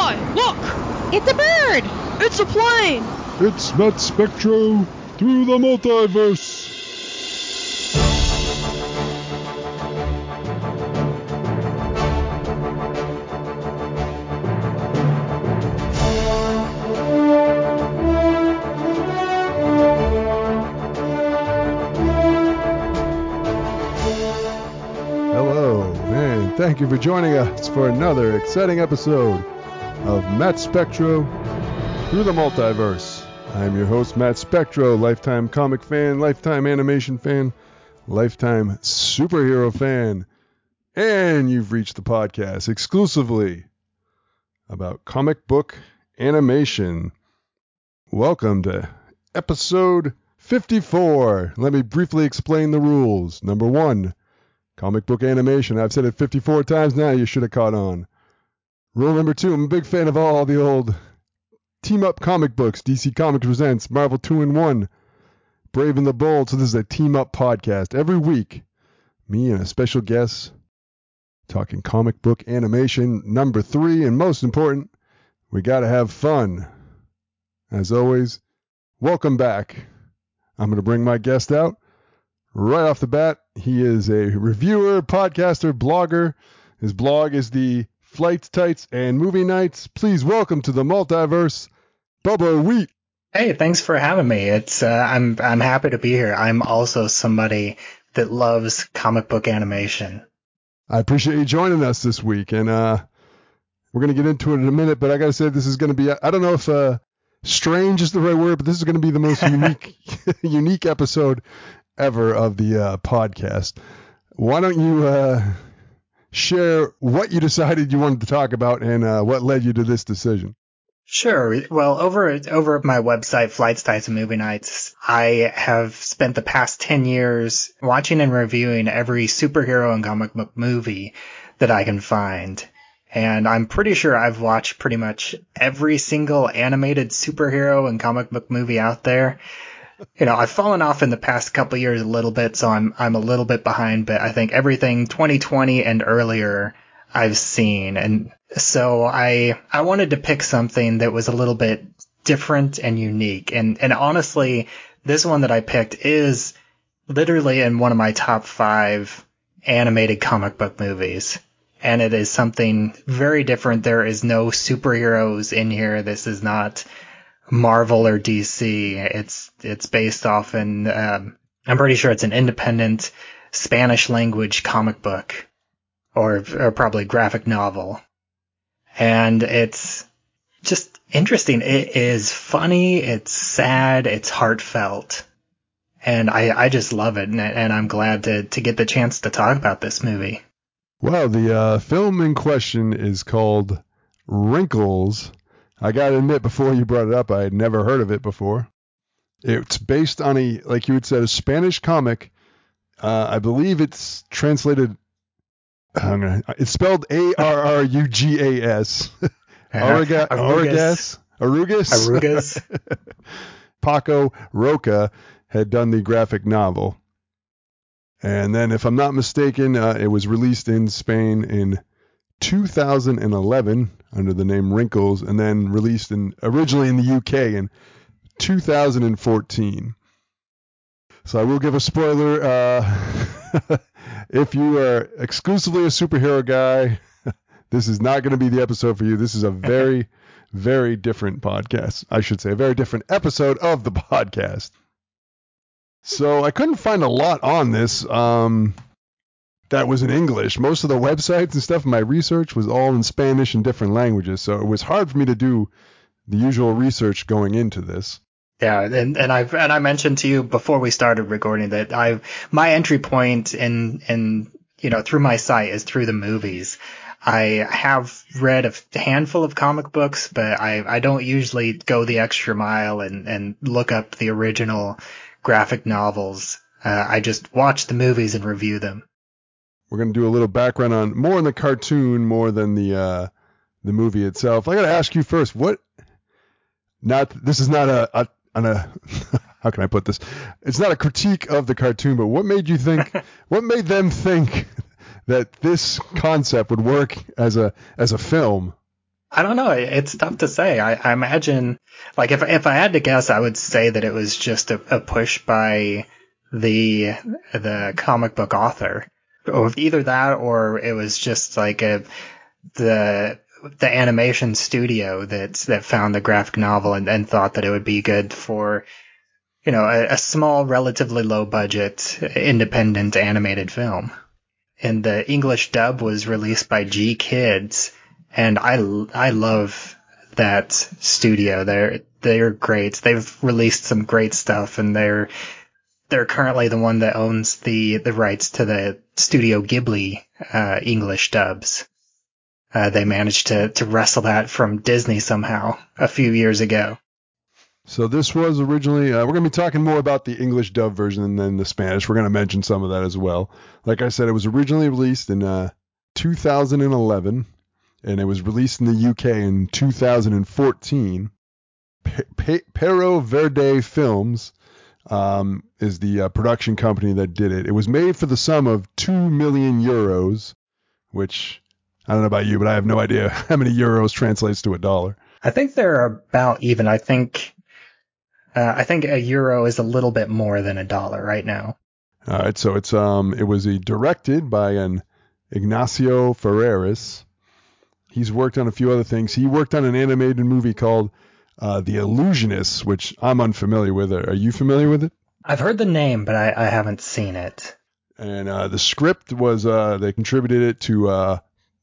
sky! Look! It's a bird! It's a plane! It's Matt Spectro through the multiverse. Hello, and thank you for joining us for another exciting episode of Matt Spectro through the multiverse. I'm your host, Matt Spectro, lifetime comic fan, lifetime animation fan, lifetime superhero fan, and you've reached the podcast exclusively about comic book animation. Welcome to episode 54. Let me briefly explain the rules. Number one, comic book animation. I've said it 54 times now, you should have caught on. Rule number two, I'm a big fan of all the old team up comic books. DC Comics presents Marvel 2 in 1, Brave and the Bold. So this is a team up podcast. Every week, me and a special guest talking comic book animation. Number three, and most important, we got to have fun. As always, welcome back. I'm going to bring my guest out right off the bat. He is a reviewer, podcaster, blogger. His blog is the Flights, Tights, and Movie Nights. Please welcome to the multiverse, Bubba Wheat. Hey, thanks for having me. It's uh, I'm I'm happy to be here. I'm also somebody that loves comic book animation. I appreciate you joining us this week, and uh, we're gonna get into it in a minute. But I gotta say, this is gonna be I don't know if uh, strange is the right word, but this is gonna be the most unique unique episode ever of the uh, podcast. Why don't you uh, share what you decided you wanted to talk about and uh, what led you to this decision? Sure. Well, over over my website, Flights, Tights, and Movie Nights, I have spent the past ten years watching and reviewing every superhero and comic book movie that I can find. And I'm pretty sure I've watched pretty much every single animated superhero and comic book movie out there. You know, I've fallen off in the past couple years a little bit, so I'm I'm a little bit behind, but I think everything 2020 and earlier I've seen. And so I I wanted to pick something that was a little bit different and unique. And and honestly, this one that I picked is literally in one of my top 5 animated comic book movies and it is something very different. There is no superheroes in here. This is not Marvel or DC. It's it's based off in um, I'm pretty sure it's an independent Spanish language comic book or or probably graphic novel, and it's just interesting. It is funny. It's sad. It's heartfelt. And I, I just love it, and, and I'm glad to, to get the chance to talk about this movie. Well, the uh, film in question is called Wrinkles. I gotta admit, before you brought it up, I had never heard of it before. It's based on a, like you had said, a Spanish comic. Uh, I believe it's translated. I'm gonna, it's spelled A R R U G A S. Arugas. Arugas. Arugas. Arugas. Paco Roca had done the graphic novel. And then, if I'm not mistaken, uh, it was released in Spain in 2011 under the name Wrinkles, and then released in originally in the UK in 2014. So I will give a spoiler. Uh, if you are exclusively a superhero guy, this is not going to be the episode for you. This is a very, very different podcast. I should say, a very different episode of the podcast. So I couldn't find a lot on this um, that was in English. Most of the websites and stuff, my research was all in Spanish and different languages. So it was hard for me to do the usual research going into this. Yeah, and and I and I mentioned to you before we started recording that I my entry point in in you know through my site is through the movies. I have read a handful of comic books, but I I don't usually go the extra mile and and look up the original graphic novels. Uh, I just watch the movies and review them. We're gonna do a little background on more on the cartoon more than the uh, the movie itself. I gotta ask you first, what? Not this is not a, a on a how can I put this? It's not a critique of the cartoon, but what made you think? what made them think that this concept would work as a as a film? I don't know. It's tough to say. I, I imagine, like, if if I had to guess, I would say that it was just a, a push by the the comic book author, or either that, or it was just like a the the animation studio that that found the graphic novel and, and thought that it would be good for you know a, a small, relatively low budget, independent animated film. And the English dub was released by GKIDS and I I love that studio. They're they're great. They've released some great stuff, and they're they're currently the one that owns the the rights to the Studio Ghibli uh, English dubs. Uh, they managed to to wrestle that from Disney somehow a few years ago. So this was originally. Uh, we're going to be talking more about the English dub version than the Spanish. We're going to mention some of that as well. Like I said, it was originally released in uh, 2011 and it was released in the UK in 2014. Perro Verde Films um, is the uh, production company that did it. It was made for the sum of 2 million euros, which I don't know about you, but I have no idea how many euros translates to a dollar. I think they're about even. I think uh, I think a euro is a little bit more than a dollar right now. All right, so it's um it was a directed by an Ignacio Ferreras He's worked on a few other things. He worked on an animated movie called uh, The Illusionists, which I'm unfamiliar with. Are you familiar with it? I've heard the name, but I, I haven't seen it. And uh, the script was uh, they contributed it to uh,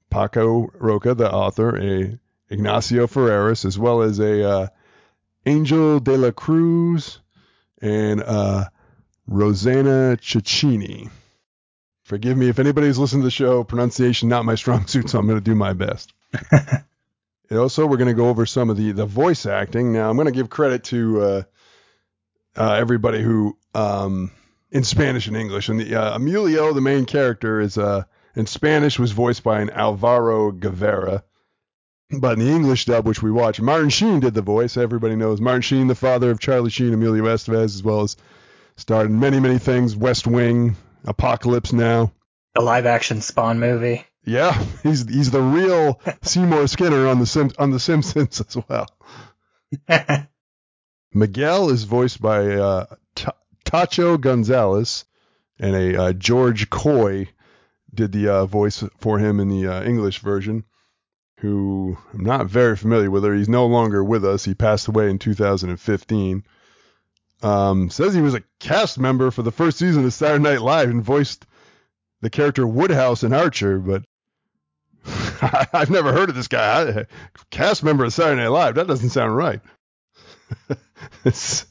Paco Roca, the author, a Ignacio Ferreras, as well as a uh, Angel de la Cruz and uh, Rosanna Cecchini. Forgive me if anybody's listened to the show. Pronunciation not my strong suit, so I'm going to do my best. also, we're going to go over some of the the voice acting. Now, I'm going to give credit to uh, uh, everybody who um, in Spanish and English. And the uh, Emilio, the main character, is uh, in Spanish was voiced by an Alvaro Guevara. But in the English dub, which we watch, Martin Sheen did the voice. Everybody knows Martin Sheen, the father of Charlie Sheen, Emilio Estevez, as well as starred in many, many things. West Wing, Apocalypse Now. The live action Spawn movie. Yeah, he's he's the real Seymour Skinner on the Sim, on the Simpsons as well. Miguel is voiced by uh, T- Tacho Gonzalez, and a uh, George Coe did the uh, voice for him in the uh, English version. Who I'm not very familiar with her. He's no longer with us. He passed away in 2015. Um, says he was a cast member for the first season of Saturday Night Live and voiced the character Woodhouse in Archer, but I've never heard of this guy. Cast member of Saturday Night Live. That doesn't sound right. it's,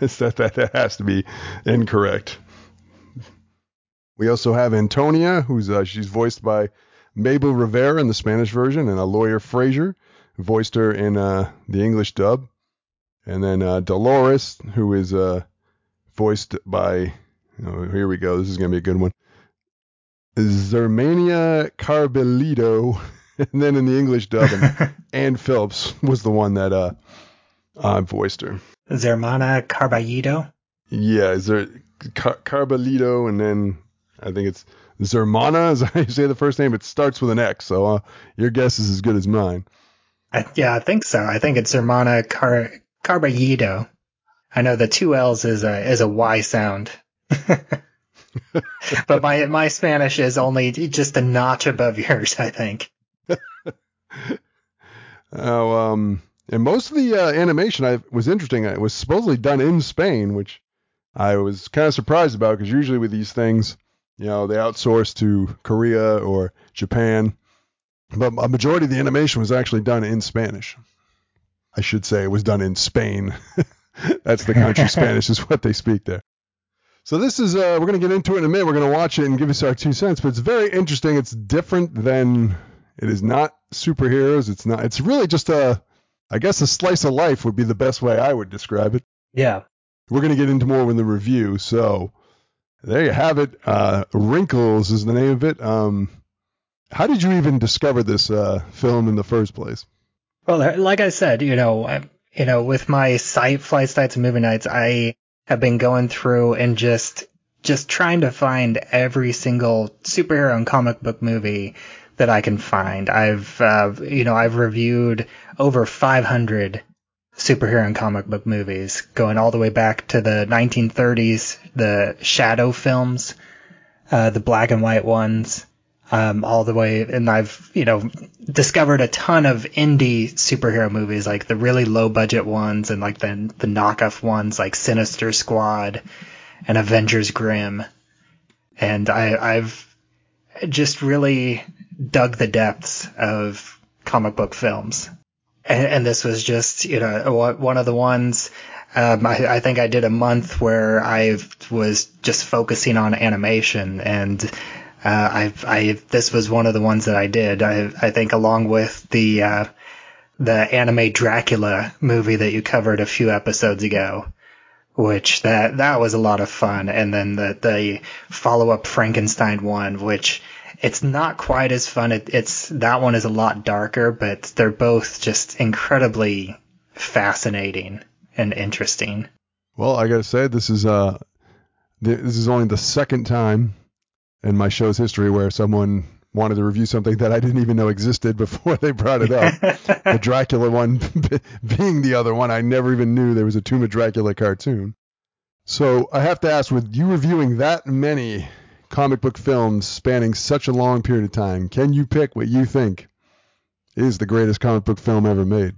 it's that, that, that has to be incorrect. We also have Antonia, who's uh, she's voiced by Mabel Rivera in the Spanish version, and a lawyer Fraser voiced her in uh, the English dub. And then uh, Dolores, who is uh, voiced by, oh, here we go, this is going to be a good one. Zermania Carbalito. And then in the English dub, Anne Phillips was the one that uh, uh, voiced her. Zermana Carbalito? Yeah, Zer- Car- Carbalito, and then I think it's Zermana, is how you say the first name. It starts with an X, so uh, your guess is as good as mine. I, yeah, I think so. I think it's Zermana Car- Carballido. I know the two L's is a is a Y sound. but my my Spanish is only just a notch above yours, I think. oh, um, and most of the uh, animation I was interesting. It was supposedly done in Spain, which I was kind of surprised about because usually with these things, you know, they outsource to Korea or Japan, but a majority of the animation was actually done in Spanish. I should say it was done in Spain. That's the country. Spanish is what they speak there. So this is uh, we're gonna get into it in a minute. We're gonna watch it and give us our two cents. But it's very interesting. It's different than it is not superheroes. It's not. It's really just a, I guess a slice of life would be the best way I would describe it. Yeah. We're gonna get into more in the review. So there you have it. Uh, Wrinkles is the name of it. Um, how did you even discover this uh, film in the first place? Well, like I said, you know, I, you know, with my site, Flight Nights and Movie Nights, I have been going through and just just trying to find every single superhero and comic book movie that I can find. I've uh, you know I've reviewed over 500 superhero and comic book movies, going all the way back to the 1930s, the shadow films, uh, the black and white ones, um, all the way, and I've you know discovered a ton of indie superhero movies, like the really low budget ones, and like the the knockoff ones, like Sinister Squad and Avengers Grimm, and I, I've just really dug the depths of comic book films. And, and this was just, you know, one of the ones, um, I, I, think I did a month where I was just focusing on animation and, uh, I, I, this was one of the ones that I did. I, I think along with the, uh, the anime Dracula movie that you covered a few episodes ago, which that, that was a lot of fun. And then the, the follow up Frankenstein one, which, it's not quite as fun. It, it's that one is a lot darker, but they're both just incredibly fascinating and interesting. Well, I gotta say this is uh this is only the second time in my show's history where someone wanted to review something that I didn't even know existed before they brought it up. the Dracula one being the other one, I never even knew there was a Tomb of Dracula cartoon. So I have to ask, with you reviewing that many comic book films spanning such a long period of time, can you pick what you think is the greatest comic book film ever made?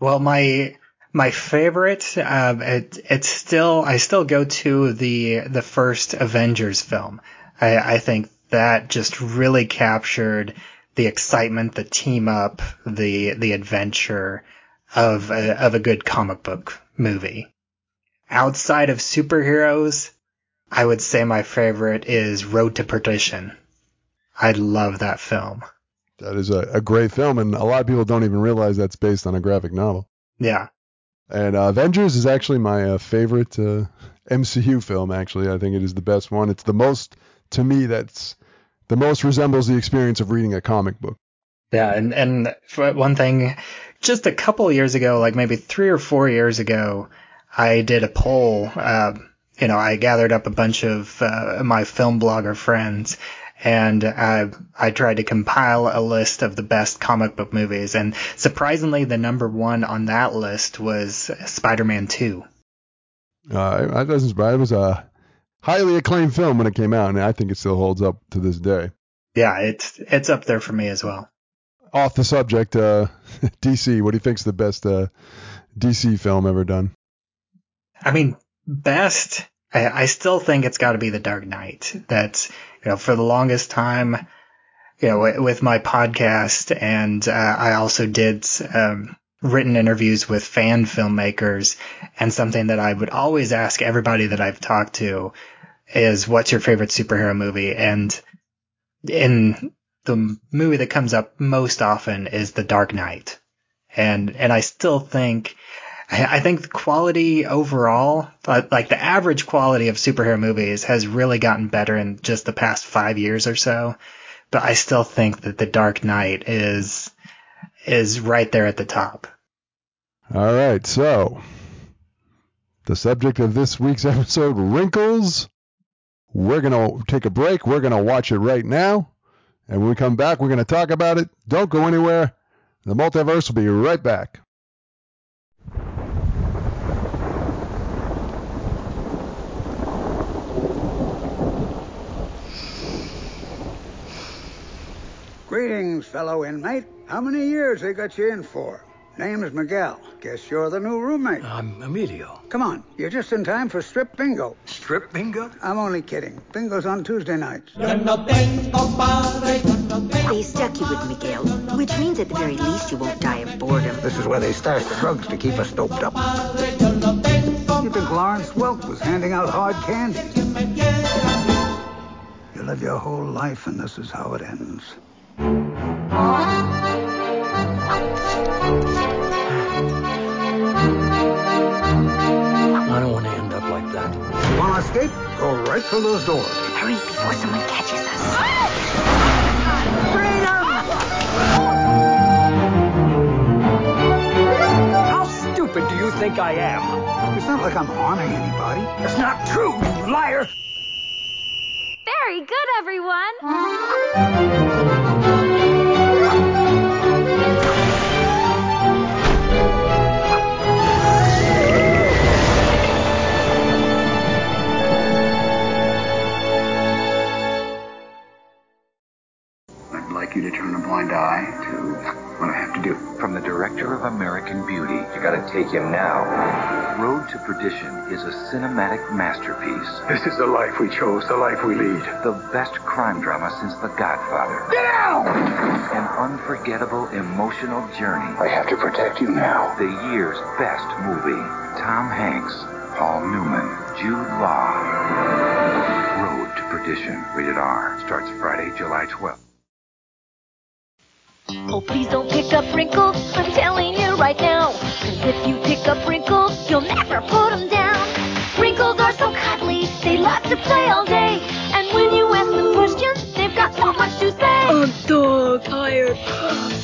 Well, my my favorite, um, it, it's still I still go to the the first Avengers film. I, I think that just really captured the excitement, the team up, the the adventure of a, of a good comic book movie. Outside of superheroes, I would say my favorite is Road to Perdition. I love that film. That is a, a great film, and a lot of people don't even realize that's based on a graphic novel. Yeah. And uh, Avengers is actually my uh, favorite uh, MCU film. Actually, I think it is the best one. It's the most to me that's the most resembles the experience of reading a comic book. Yeah, and and one thing, just a couple years ago, like maybe three or four years ago, I did a poll. Uh, you know, I gathered up a bunch of uh, my film blogger friends and I, I tried to compile a list of the best comic book movies. And surprisingly, the number one on that list was Spider-Man 2. Uh, that doesn't surprise. It was a highly acclaimed film when it came out, and I think it still holds up to this day. Yeah, it's it's up there for me as well. Off the subject, uh, DC. What do you think's the best uh, DC film ever done? I mean, best. I, I still think it's got to be The Dark Knight. That's you know for the longest time, you know, with my podcast, and uh, I also did um, written interviews with fan filmmakers, and something that I would always ask everybody that I've talked to is, "What's your favorite superhero movie?" And in the movie that comes up most often is The Dark Knight, and and I still think I think the quality overall, like the average quality of superhero movies has really gotten better in just the past five years or so. But I still think that The Dark Knight is, is right there at the top. All right. So the subject of this week's episode, wrinkles. We're going to take a break. We're going to watch it right now. And when we come back, we're going to talk about it. Don't go anywhere. The multiverse will be right back. Greetings, fellow inmate. How many years they got you in for? Name's Miguel. Guess you're the new roommate. I'm Emilio. Come on, you're just in time for strip bingo. Strip bingo? I'm only kidding. Bingo's on Tuesday nights. They stuck you with Miguel, which means at the very least you won't die of boredom. This is where they stash the drugs to keep us doped up. You think Lawrence Welk was handing out hard candy? You live your whole life and this is how it ends. I don't want to end up like that. Want to escape? Go right through those doors. Hurry before someone catches us. Freedom! How stupid do you think I am? It's not like I'm harming anybody. That's not true, you liar! Very good, everyone! turn a blind eye to what I have to do. From the director of American Beauty. You gotta take him now. Road to Perdition is a cinematic masterpiece. This is the life we chose, the life we lead. The best crime drama since The Godfather. Get out! An unforgettable emotional journey. I have to protect you now. The year's best movie. Tom Hanks, Paul Newman, Jude Law. Road to Perdition, rated R, starts Friday, July 12th. Oh, please don't pick up wrinkles. I'm telling you right now. Cause if you pick up wrinkles, you'll never put them down. Wrinkles are so cuddly, they love to play all day. And when you ask them questions, they've got so much to say. I'm so tired.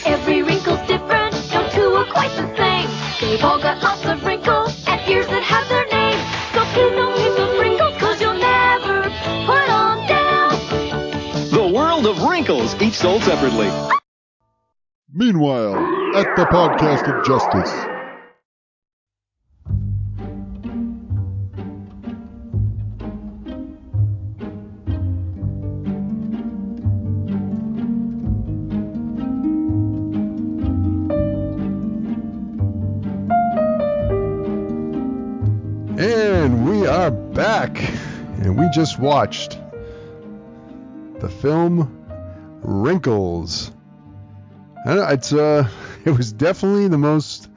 Every wrinkle's different, no two are quite the same. They've all got lots of wrinkles and ears that have their name. So please don't pick up wrinkles, cause you'll never put them down. The World of Wrinkles, each sold separately. Meanwhile, at the podcast of justice. And we are back, and we just watched the film Wrinkles. It's uh, it was definitely the most.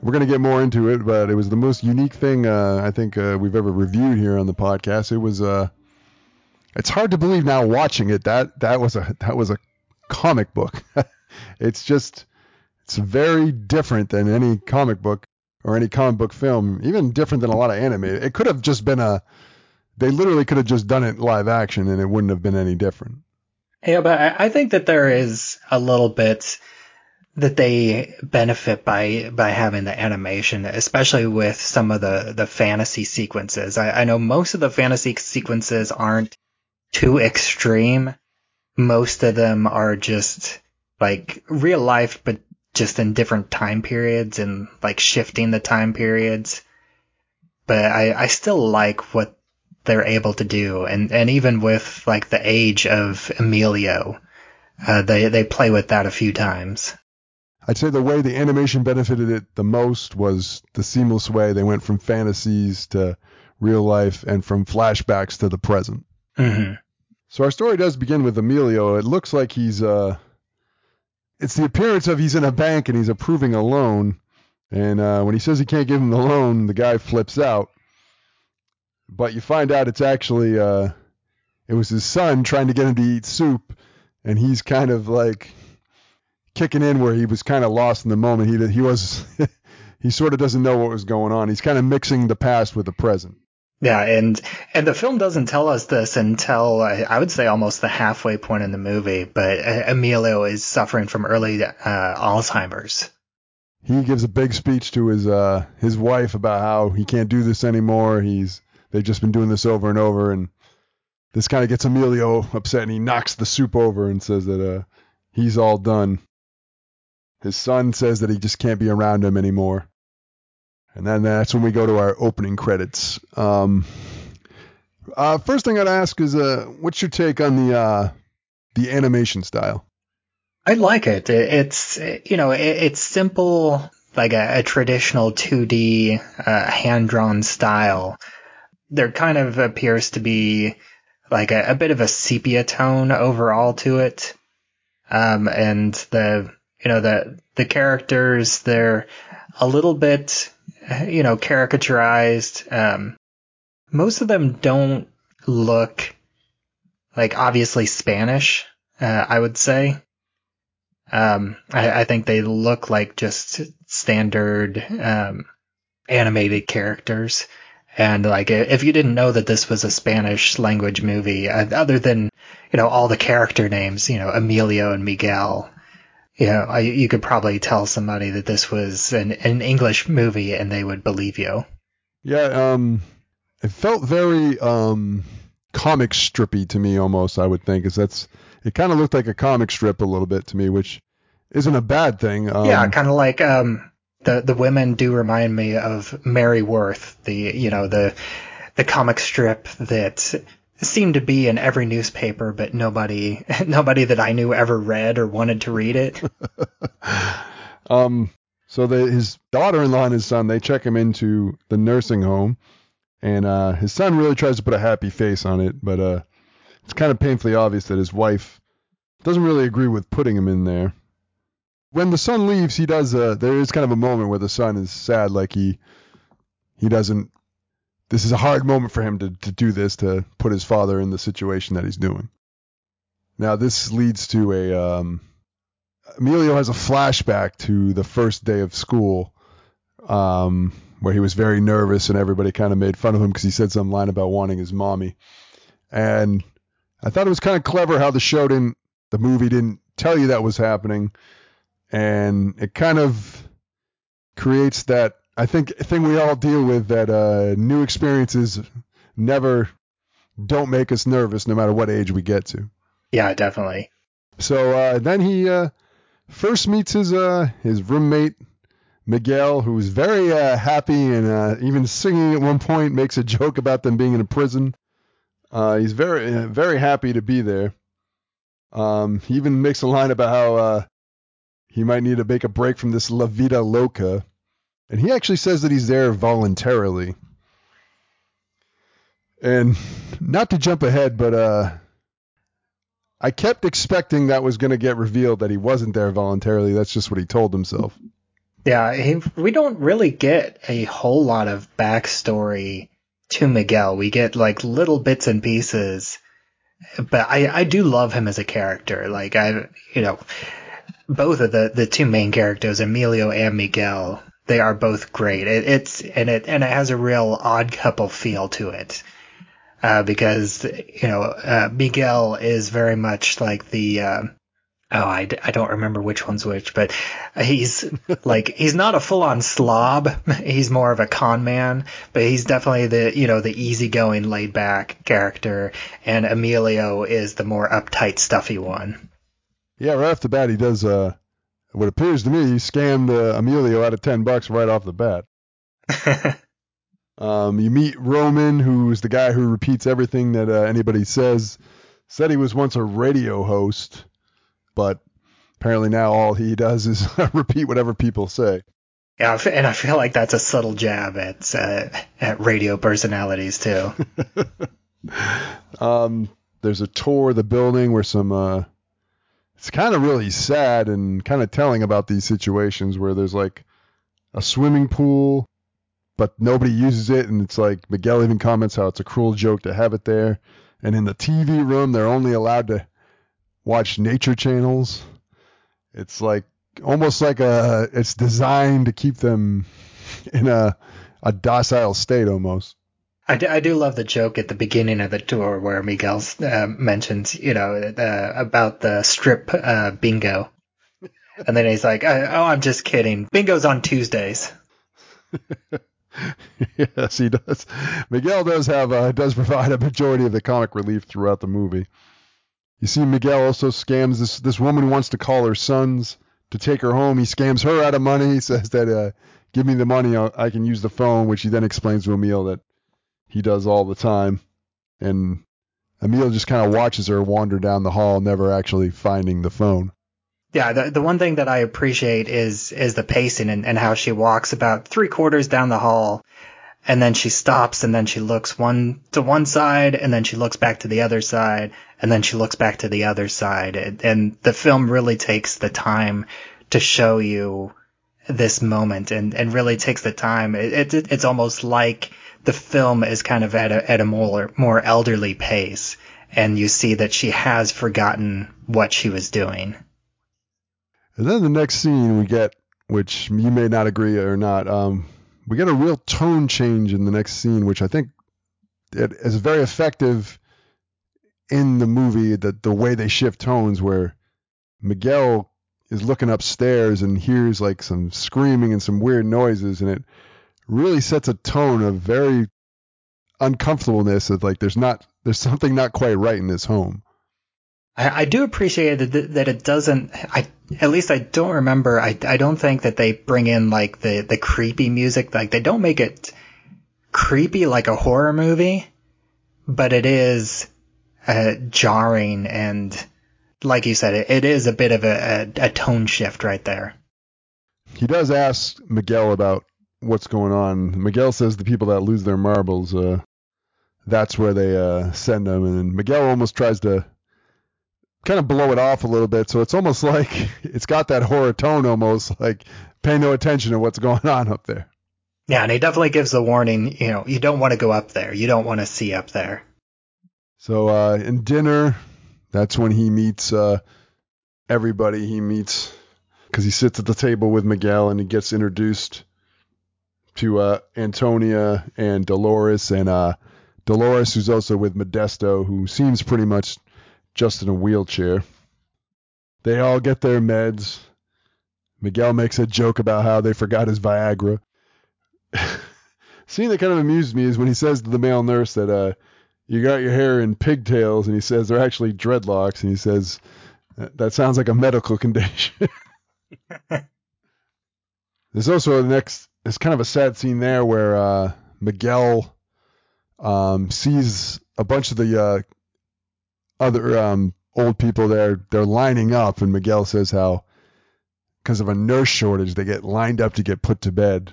We're gonna get more into it, but it was the most unique thing uh, I think uh, we've ever reviewed here on the podcast. It was uh, it's hard to believe now watching it that that was a that was a comic book. it's just it's very different than any comic book or any comic book film, even different than a lot of anime. It could have just been a they literally could have just done it live action and it wouldn't have been any different. Yeah, but I think that there is a little bit that they benefit by by having the animation, especially with some of the the fantasy sequences. I, I know most of the fantasy sequences aren't too extreme. Most of them are just like real life, but just in different time periods and like shifting the time periods. But I, I still like what they're able to do. And, and even with like the age of Emilio, uh, they, they play with that a few times. I'd say the way the animation benefited it the most was the seamless way they went from fantasies to real life and from flashbacks to the present. Mm-hmm. So our story does begin with Emilio. It looks like he's uh it's the appearance of he's in a bank and he's approving a loan. And uh, when he says he can't give him the loan, the guy flips out. But you find out it's actually uh it was his son trying to get him to eat soup and he's kind of like kicking in where he was kind of lost in the moment. He he was he sort of doesn't know what was going on. He's kind of mixing the past with the present. Yeah, and and the film doesn't tell us this until uh, I would say almost the halfway point in the movie. But Emilio is suffering from early uh, Alzheimer's. He gives a big speech to his uh his wife about how he can't do this anymore. He's they've just been doing this over and over, and this kind of gets Emilio upset, and he knocks the soup over and says that uh he's all done. His son says that he just can't be around him anymore. And then that's when we go to our opening credits. Um, uh, first thing I'd ask is, uh, what's your take on the uh, the animation style? I like it. It's you know it's simple, like a, a traditional 2D uh, hand drawn style. There kind of appears to be like a, a bit of a sepia tone overall to it, um, and the you know the the characters they're a little bit you know caricaturized. Um most of them don't look like obviously spanish uh, i would say. Um I, I think they look like just standard um animated characters and like if you didn't know that this was a spanish language movie uh, other than you know all the character names you know emilio and miguel you know, I, you could probably tell somebody that this was an, an English movie and they would believe you. Yeah, um, it felt very um, comic strippy to me almost. I would think, is that's it kind of looked like a comic strip a little bit to me, which isn't a bad thing. Um, yeah, kind of like um, the the women do remind me of Mary Worth, the you know the the comic strip that seemed to be in every newspaper, but nobody nobody that I knew ever read or wanted to read it. Um, so the, his daughter-in-law and his son they check him into the nursing home, and uh, his son really tries to put a happy face on it, but uh, it's kind of painfully obvious that his wife doesn't really agree with putting him in there. When the son leaves, he does. Uh, there is kind of a moment where the son is sad, like he he doesn't. This is a hard moment for him to to do this to put his father in the situation that he's doing. Now this leads to a um, Emilio has a flashback to the first day of school, um, where he was very nervous and everybody kind of made fun of him because he said some line about wanting his mommy. And I thought it was kind of clever how the show didn't, the movie didn't tell you that was happening, and it kind of creates that I think thing we all deal with that uh, new experiences never don't make us nervous no matter what age we get to. Yeah, definitely. So uh, then he uh, first meets his uh, his roommate Miguel, who's very uh, happy and uh, even singing at one point, makes a joke about them being in a prison. Uh, he's very uh, very happy to be there. Um, he even makes a line about how uh, he might need to make a break from this La Vida Loca, and he actually says that he's there voluntarily. And not to jump ahead, but uh, I kept expecting that was going to get revealed that he wasn't there voluntarily. That's just what he told himself. Yeah, he, we don't really get a whole lot of backstory to Miguel. We get like little bits and pieces, but I, I do love him as a character. Like I, you know, both of the, the two main characters, Emilio and Miguel, they are both great. It, it's, and it, and it has a real odd couple feel to it uh, because you know uh, Miguel is very much like the uh, oh I, I don't remember which one's which, but he's like he's not a full on slob. He's more of a con man, but he's definitely the you know the easygoing, laid back character, and Emilio is the more uptight, stuffy one. Yeah, right off the bat, he does uh, what appears to me he scammed uh, Emilio out of ten bucks right off the bat. Um, you meet Roman, who's the guy who repeats everything that uh, anybody says. Said he was once a radio host, but apparently now all he does is repeat whatever people say. Yeah, and I feel like that's a subtle jab at uh, at radio personalities too. um, there's a tour of the building where some uh, it's kind of really sad and kind of telling about these situations where there's like a swimming pool but nobody uses it. And it's like Miguel even comments how it's a cruel joke to have it there. And in the TV room, they're only allowed to watch nature channels. It's like almost like a it's designed to keep them in a a docile state almost. I do, I do love the joke at the beginning of the tour where Miguel uh, mentions, you know, uh, about the strip uh, bingo. And then he's like, oh, I'm just kidding. Bingo's on Tuesdays. yes, he does. Miguel does have uh, does provide a majority of the comic relief throughout the movie. You see, Miguel also scams this this woman wants to call her sons to take her home. He scams her out of money. He says that uh, give me the money, I'll, I can use the phone, which he then explains to Emil that he does all the time. And Emil just kind of watches her wander down the hall, never actually finding the phone. Yeah, the the one thing that I appreciate is is the pacing and, and how she walks about three quarters down the hall and then she stops and then she looks one to one side and then she looks back to the other side and then she looks back to the other side and, and the film really takes the time to show you this moment and, and really takes the time it, it, it's almost like the film is kind of at a, at a more more elderly pace and you see that she has forgotten what she was doing and then the next scene we get, which you may not agree or not, um, we get a real tone change in the next scene, which I think it is very effective in the movie. That the way they shift tones, where Miguel is looking upstairs and hears like some screaming and some weird noises, and it really sets a tone of very uncomfortableness. Of like there's not there's something not quite right in this home. I, I do appreciate that that it doesn't. I at least I don't remember. I I don't think that they bring in like the the creepy music. Like they don't make it creepy like a horror movie, but it is uh, jarring and like you said, it, it is a bit of a, a, a tone shift right there. he does ask Miguel about what's going on. Miguel says the people that lose their marbles, uh, that's where they uh, send them, and Miguel almost tries to kind of blow it off a little bit. So it's almost like it's got that horror tone, almost like pay no attention to what's going on up there. Yeah, and he definitely gives the warning. You know, you don't want to go up there. You don't want to see up there. So uh, in dinner, that's when he meets uh, everybody. He meets because he sits at the table with Miguel and he gets introduced to uh, Antonia and Dolores and uh, Dolores, who's also with Modesto, who seems pretty much just in a wheelchair. They all get their meds. Miguel makes a joke about how they forgot his Viagra. Scene that kind of amused me is when he says to the male nurse that uh, you got your hair in pigtails, and he says they're actually dreadlocks, and he says that sounds like a medical condition. There's also the next. It's kind of a sad scene there where uh, Miguel um, sees a bunch of the uh, other um, old people there. They're lining up, and Miguel says how because of a nurse shortage they get lined up to get put to bed.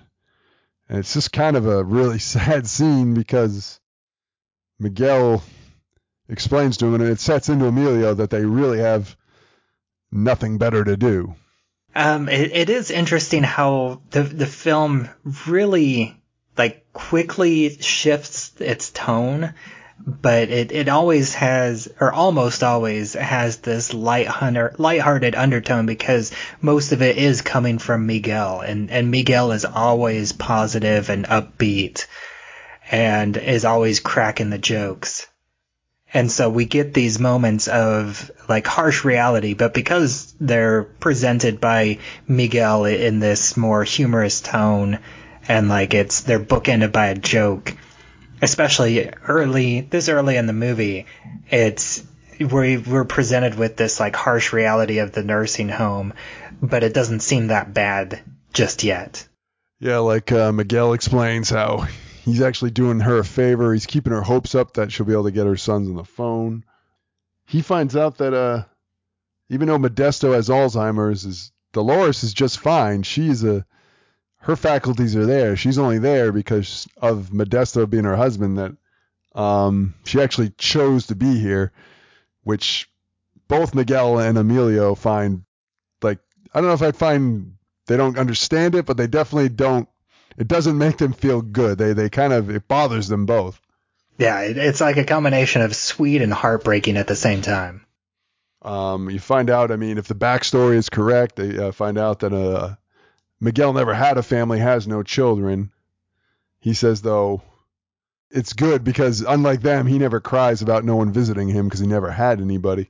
And it's just kind of a really sad scene because Miguel explains to him, and it sets into Emilio that they really have nothing better to do. Um, it, it is interesting how the the film really like quickly shifts its tone, but it, it always has, or almost always has this light hunter, lighthearted undertone because most of it is coming from Miguel, and and Miguel is always positive and upbeat, and is always cracking the jokes. And so we get these moments of like harsh reality, but because they're presented by Miguel in this more humorous tone and like it's they're bookended by a joke, especially early this early in the movie, it's we we're presented with this like harsh reality of the nursing home, but it doesn't seem that bad just yet. Yeah, like uh, Miguel explains how he's actually doing her a favor. He's keeping her hopes up that she'll be able to get her sons on the phone. He finds out that uh, even though Modesto has Alzheimer's, is Dolores is just fine. She's a her faculties are there. She's only there because of Modesto being her husband. That um, she actually chose to be here, which both Miguel and Emilio find like I don't know if I'd find they don't understand it, but they definitely don't it doesn't make them feel good. They they kind of it bothers them both. Yeah, it, it's like a combination of sweet and heartbreaking at the same time. Um, you find out, I mean, if the backstory is correct, they uh, find out that uh, Miguel never had a family, has no children. He says though, it's good because unlike them, he never cries about no one visiting him because he never had anybody.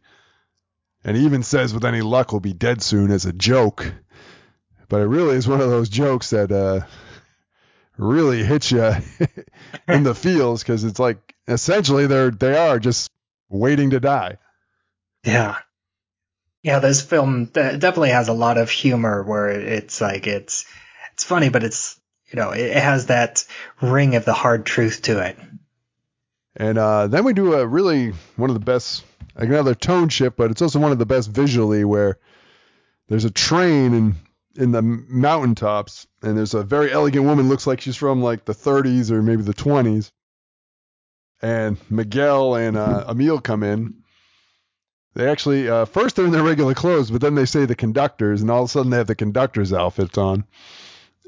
And he even says, with any luck, we'll be dead soon as a joke. But it really is one of those jokes that uh, really hits you in the feels because it's like essentially they're they are just waiting to die. Yeah. Yeah, this film definitely has a lot of humor where it's like it's it's funny, but it's you know it has that ring of the hard truth to it. And uh, then we do a really one of the best, like another tone shift, but it's also one of the best visually where there's a train and in the mountaintops, and there's a very elegant woman. Looks like she's from like the 30s or maybe the 20s. And Miguel and uh, Emil come in. They actually uh, first they're in their regular clothes, but then they say the conductors, and all of a sudden they have the conductors' outfits on,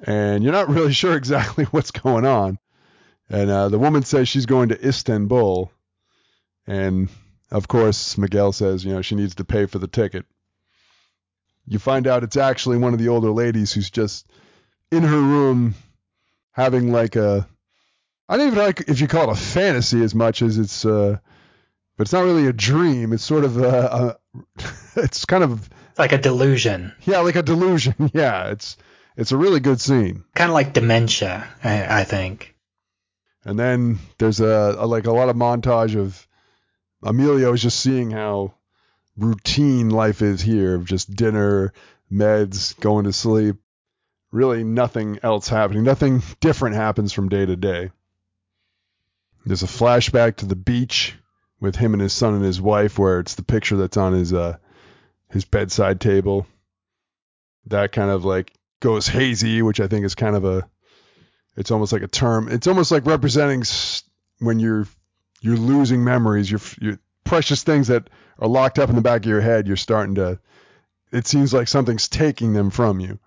and you're not really sure exactly what's going on. And uh, the woman says she's going to Istanbul, and of course Miguel says you know she needs to pay for the ticket you find out it's actually one of the older ladies who's just in her room having like a I don't even like if you call it a fantasy as much as it's uh but it's not really a dream. It's sort of a, a it's kind of like a delusion. Yeah, like a delusion. Yeah, it's it's a really good scene. Kind of like dementia, I, I think. And then there's a, a like a lot of montage of Emilio is just seeing how routine life is here of just dinner, meds, going to sleep. Really nothing else happening. Nothing different happens from day to day. There's a flashback to the beach with him and his son and his wife where it's the picture that's on his uh his bedside table. That kind of like goes hazy, which I think is kind of a it's almost like a term. It's almost like representing when you're you're losing memories, your your precious things that are locked up in the back of your head. You're starting to. It seems like something's taking them from you.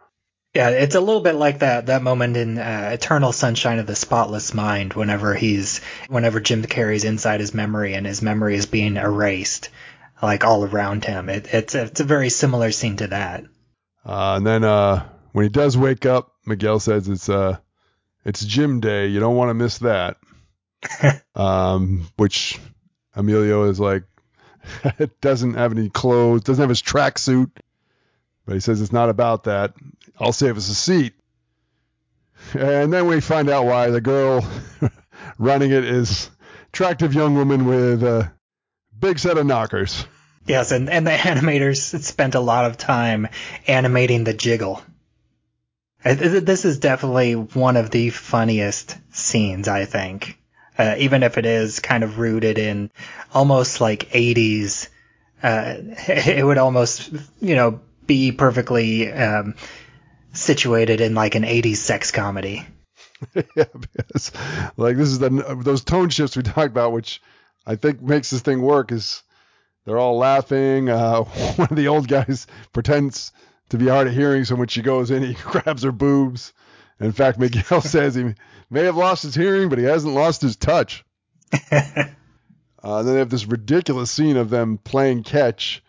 Yeah, it's a little bit like that that moment in uh, Eternal Sunshine of the Spotless Mind, whenever he's whenever Jim Carrey's inside his memory and his memory is being erased, like all around him. It, it's it's a very similar scene to that. Uh, and then uh, when he does wake up, Miguel says it's uh it's gym day. You don't want to miss that. um, which Emilio is like, doesn't have any clothes, doesn't have his tracksuit, but he says it's not about that. I'll save us a seat. And then we find out why the girl running it is attractive young woman with a big set of knockers. Yes, and, and the animators spent a lot of time animating the jiggle. Uh, this is definitely one of the funniest scenes, I think. Uh, even if it is kind of rooted in almost like 80s, uh, it would almost, you know, be perfectly um, situated in like an 80s sex comedy. yeah, like this is the those tone shifts we talked about, which I think makes this thing work. Is they're all laughing. Uh, one of the old guys pretends to be hard of hearing, so when she goes in, he grabs her boobs. In fact, Miguel says he may have lost his hearing, but he hasn't lost his touch. uh, then they have this ridiculous scene of them playing catch,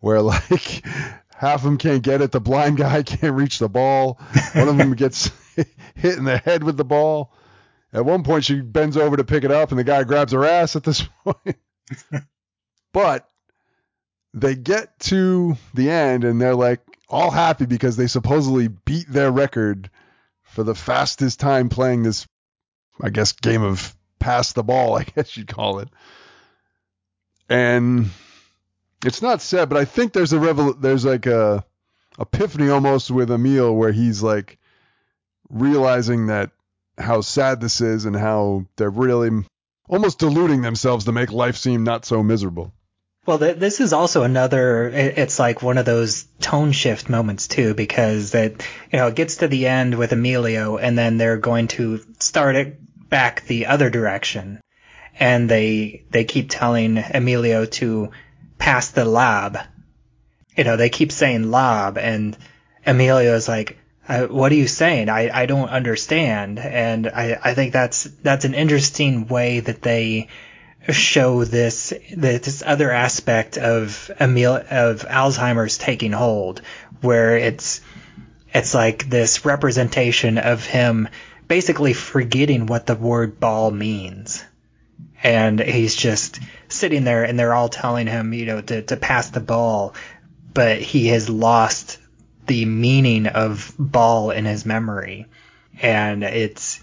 where like half of them can't get it. The blind guy can't reach the ball. One of them gets hit in the head with the ball. At one point, she bends over to pick it up, and the guy grabs her ass at this point. but they get to the end, and they're like, all happy because they supposedly beat their record for the fastest time playing this, I guess, game of pass the ball, I guess you'd call it. And it's not said, but I think there's a revel- there's like a epiphany almost with Emil where he's like realizing that how sad this is and how they're really almost deluding themselves to make life seem not so miserable. Well, th- this is also another. It's like one of those tone shift moments too, because it you know it gets to the end with Emilio, and then they're going to start it back the other direction, and they they keep telling Emilio to pass the lab. You know, they keep saying lab, and Emilio is like, "What are you saying? I I don't understand." And I I think that's that's an interesting way that they show this this other aspect of Emil of Alzheimer's taking hold, where it's it's like this representation of him basically forgetting what the word ball means. And he's just sitting there and they're all telling him, you know, to, to pass the ball, but he has lost the meaning of ball in his memory. And it's,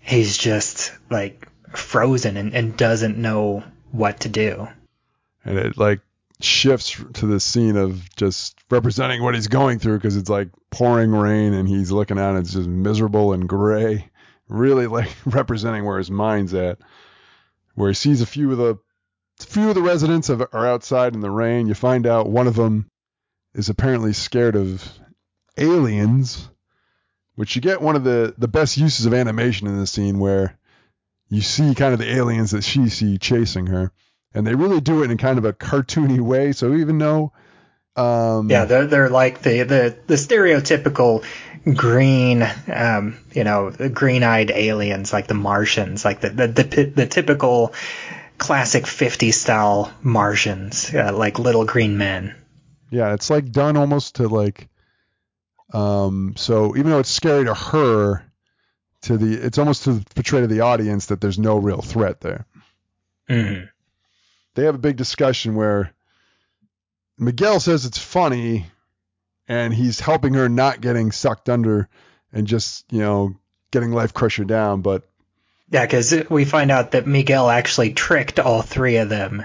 he's just like frozen and, and doesn't know what to do. And it like shifts to the scene of just representing what he's going through because it's like pouring rain and he's looking out and it's just miserable and gray. Really like representing where his mind's at. Where he sees a few of the few of the residents of, are outside in the rain. You find out one of them is apparently scared of aliens, which you get one of the the best uses of animation in this scene where you see kind of the aliens that she see chasing her, and they really do it in kind of a cartoony way. So even though, um, yeah, they're they're like the the the stereotypical green, um, you know, green-eyed aliens like the Martians, like the the the, the typical classic 50s style Martians, uh, like little green men. Yeah, it's like done almost to like, um, so even though it's scary to her, to the it's almost to portray to the audience that there's no real threat there. Mm-hmm. They have a big discussion where Miguel says it's funny, and he's helping her not getting sucked under and just you know getting life crusher down. But yeah, because we find out that Miguel actually tricked all three of them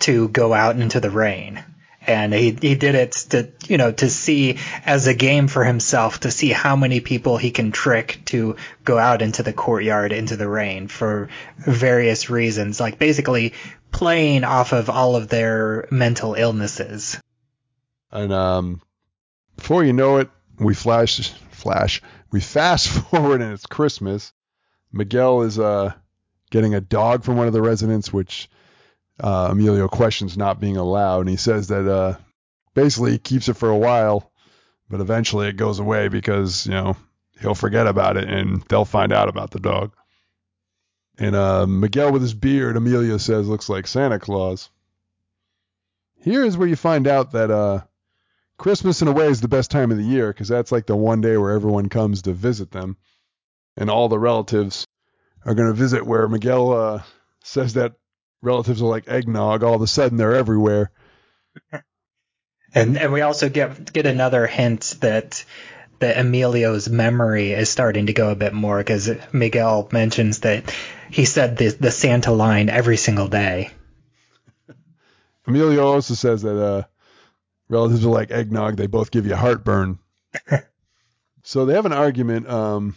to go out into the rain and he he did it to you know to see as a game for himself to see how many people he can trick to go out into the courtyard into the rain for various reasons like basically playing off of all of their mental illnesses and um before you know it we flash flash. We fast forward and it's Christmas. Miguel is uh, getting a dog from one of the residents, which uh, Emilio questions not being allowed. And he says that uh, basically he keeps it for a while, but eventually it goes away because, you know, he'll forget about it and they'll find out about the dog. And uh, Miguel with his beard, Emilio says, looks like Santa Claus. Here is where you find out that uh, Christmas, in a way, is the best time of the year because that's like the one day where everyone comes to visit them. And all the relatives are going to visit where Miguel uh, says that relatives are like eggnog. All of a sudden, they're everywhere. And and we also get get another hint that that Emilio's memory is starting to go a bit more because Miguel mentions that he said the the Santa line every single day. Emilio also says that uh, relatives are like eggnog; they both give you heartburn. so they have an argument um,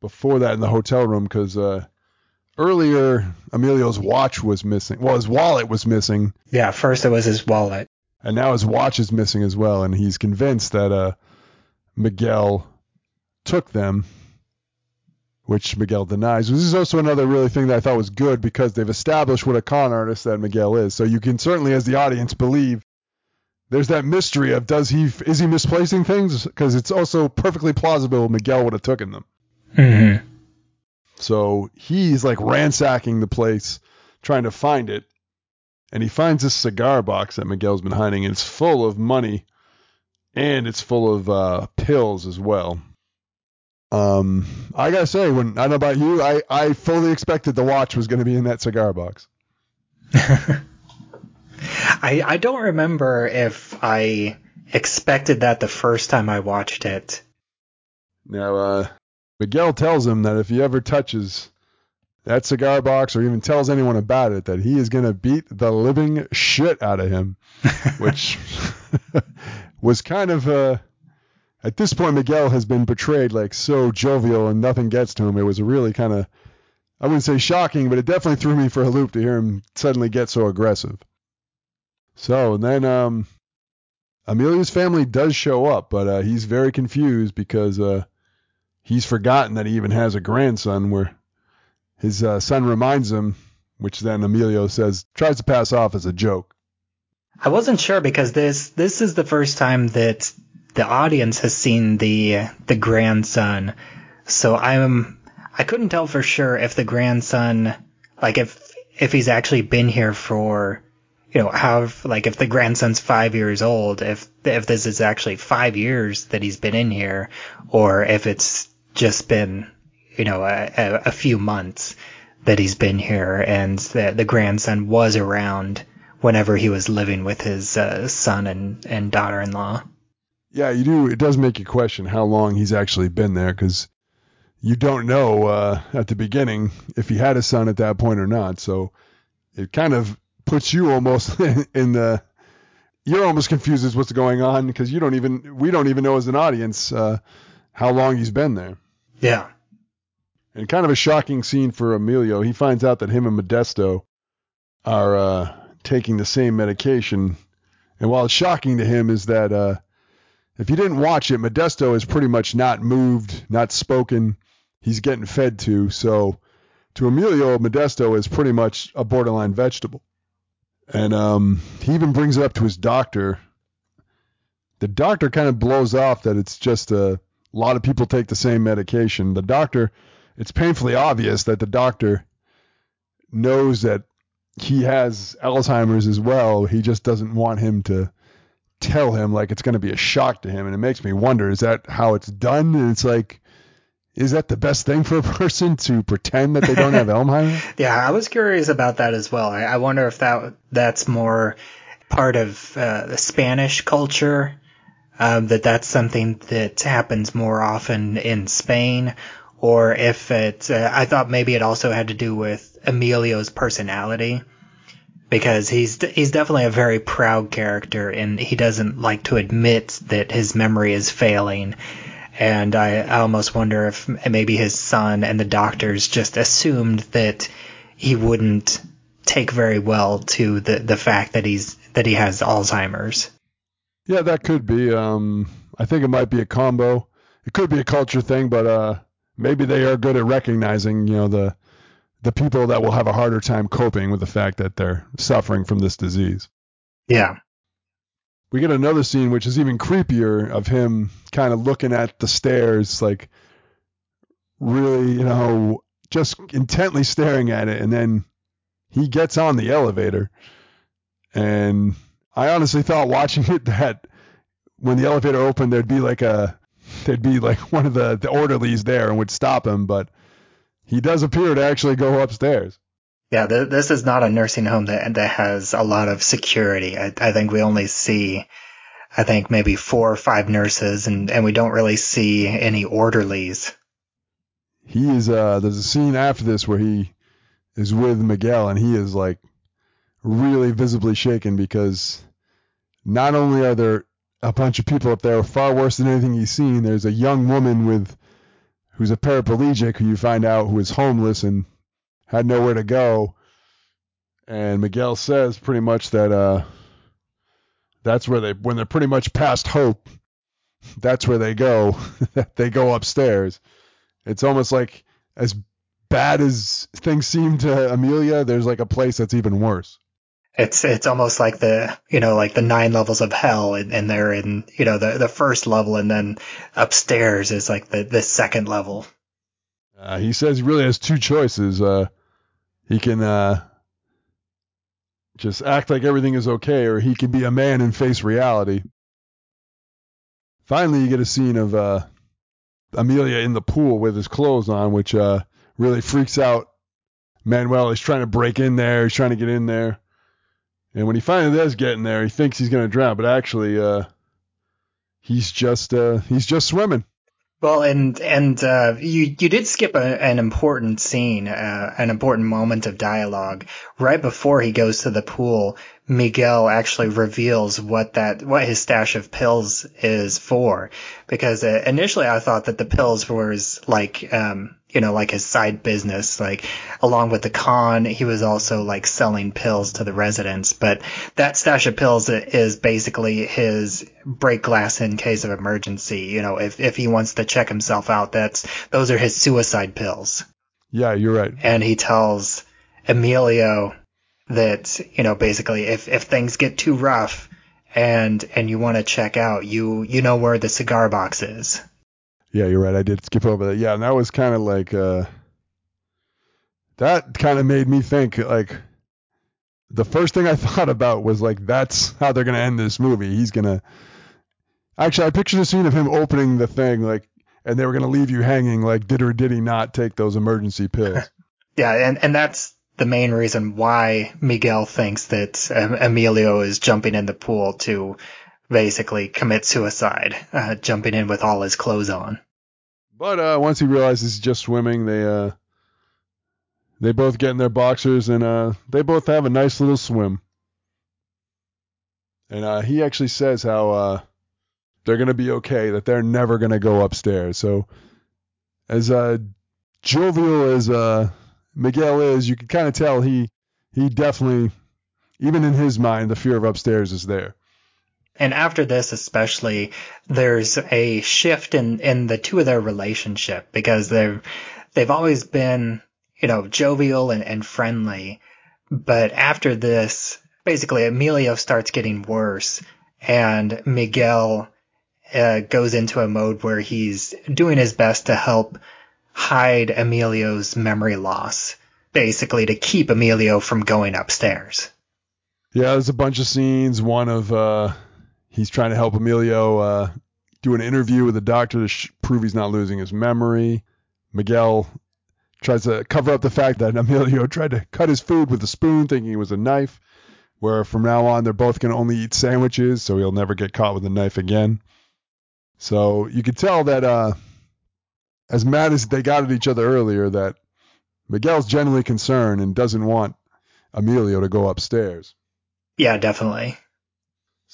before that in the hotel room because uh, earlier Emilio's watch was missing. Well, his wallet was missing. Yeah, first it was his wallet, and now his watch is missing as well, and he's convinced that uh, Miguel took them, which Miguel denies. This is also another really thing that I thought was good because they've established what a con artist that Miguel is. So you can certainly, as the audience, believe there's that mystery of does he is he misplacing things? Because it's also perfectly plausible Miguel would have taken them. Mm-hmm. So he's like ransacking the place, trying to find it, and he finds this cigar box that Miguel's been hiding. And it's full of money and it's full of uh, pills as well. Um, I gotta say, when I don't know about you, I, I fully expected the watch was going to be in that cigar box. I I don't remember if I expected that the first time I watched it. Now, uh, Miguel tells him that if he ever touches that cigar box or even tells anyone about it, that he is going to beat the living shit out of him, which was kind of uh, at this point Miguel has been portrayed like so jovial and nothing gets to him. It was really kind of I wouldn't say shocking, but it definitely threw me for a loop to hear him suddenly get so aggressive. So and then um, Emilio's family does show up, but uh, he's very confused because uh, he's forgotten that he even has a grandson. Where his uh, son reminds him, which then Emilio says tries to pass off as a joke. I wasn't sure because this this is the first time that the audience has seen the the grandson, so I'm I couldn't tell for sure if the grandson like if if he's actually been here for you know how like if the grandson's five years old if if this is actually five years that he's been in here or if it's just been you know a, a few months that he's been here and the the grandson was around whenever he was living with his uh, son and, and daughter-in-law. Yeah, you do. It does make you question how long he's actually been there because you don't know uh, at the beginning if he had a son at that point or not. So it kind of puts you almost in the you're almost confused as what's going on because you don't even we don't even know as an audience uh, how long he's been there. Yeah. And kind of a shocking scene for Emilio. He finds out that him and Modesto are uh, taking the same medication. And while it's shocking to him is that uh, if you didn't watch it, Modesto is pretty much not moved, not spoken. He's getting fed to. So to Emilio, Modesto is pretty much a borderline vegetable. And um, he even brings it up to his doctor. The doctor kind of blows off that it's just a, a lot of people take the same medication. The doctor, it's painfully obvious that the doctor knows that he has Alzheimer's as well. He just doesn't want him to tell him like it's going to be a shock to him. And it makes me wonder is that how it's done? And it's like, is that the best thing for a person to pretend that they don't have Alzheimer's? yeah, I was curious about that as well. I, I wonder if that that's more part of uh, the Spanish culture. Um, that that's something that happens more often in Spain, or if it, uh, I thought maybe it also had to do with Emilio's personality because he's he's definitely a very proud character and he doesn't like to admit that his memory is failing. And I, I almost wonder if maybe his son and the doctors just assumed that he wouldn't take very well to the, the fact that he's that he has Alzheimer's. Yeah, that could be. Um, I think it might be a combo. it could be a culture thing, but uh, maybe they are good at recognizing, you know, the the people that will have a harder time coping with the fact that they're suffering from this disease. Yeah. We get another scene which is even creepier of him kind of looking at the stairs, like really, you know, just intently staring at it, and then he gets on the elevator. And I honestly thought watching it that when the elevator opened, there'd be like a there'd be like one of the, the orderlies there and would stop him, but he does appear to actually go upstairs. Yeah, th- this is not a nursing home that that has a lot of security. I, I think we only see, I think maybe four or five nurses, and and we don't really see any orderlies. He is. Uh, there's a scene after this where he is with Miguel, and he is like really visibly shaken because not only are there a bunch of people up there far worse than anything he's seen. There's a young woman with who's a paraplegic who you find out who is homeless and had nowhere to go. And Miguel says pretty much that uh, that's where they when they're pretty much past hope, that's where they go. they go upstairs. It's almost like as bad as things seem to Amelia, there's like a place that's even worse. It's it's almost like the you know like the nine levels of hell, and, and they're in you know the the first level, and then upstairs is like the the second level. Uh, he says he really has two choices. Uh, he can uh, just act like everything is okay, or he can be a man and face reality. Finally, you get a scene of uh, Amelia in the pool with his clothes on, which uh, really freaks out Manuel. He's trying to break in there. He's trying to get in there. And when he finally does get in there, he thinks he's going to drown, but actually, uh, he's just uh, he's just swimming. Well, and and uh, you you did skip a, an important scene, uh, an important moment of dialogue right before he goes to the pool. Miguel actually reveals what that what his stash of pills is for, because uh, initially I thought that the pills was like um, you know, like his side business. Like along with the con, he was also like selling pills to the residents. But that stash of pills is basically his break glass in case of emergency. You know, if, if he wants to check himself out, that's, those are his suicide pills. Yeah, you're right. And he tells Emilio that, you know, basically if, if things get too rough, and and you want to check out, you you know where the cigar box is. Yeah, you're right. I did skip over that. Yeah, and that was kind of like uh, that kind of made me think like the first thing I thought about was like that's how they're gonna end this movie. He's gonna actually I pictured a scene of him opening the thing like and they were gonna leave you hanging like did or did he not take those emergency pills? yeah, and and that's the main reason why Miguel thinks that um, Emilio is jumping in the pool to basically commit suicide, uh, jumping in with all his clothes on. But uh, once he realizes he's just swimming, they uh, they both get in their boxers and uh, they both have a nice little swim. And uh, he actually says how uh, they're gonna be okay, that they're never gonna go upstairs. So as jovial as Miguel is, you can kind of tell he he definitely, even in his mind, the fear of upstairs is there. And after this, especially, there's a shift in, in the two of their relationship because they've, they've always been, you know, jovial and, and friendly. But after this, basically Emilio starts getting worse and Miguel uh, goes into a mode where he's doing his best to help hide Emilio's memory loss, basically to keep Emilio from going upstairs. Yeah, there's a bunch of scenes. One of uh, he's trying to help Emilio uh, do an interview with a doctor to sh- prove he's not losing his memory. Miguel tries to cover up the fact that Emilio tried to cut his food with a spoon, thinking it was a knife. Where from now on they're both going to only eat sandwiches, so he'll never get caught with a knife again. So you could tell that uh, as mad as they got at each other earlier, that Miguel's genuinely concerned and doesn't want Emilio to go upstairs. Yeah, definitely.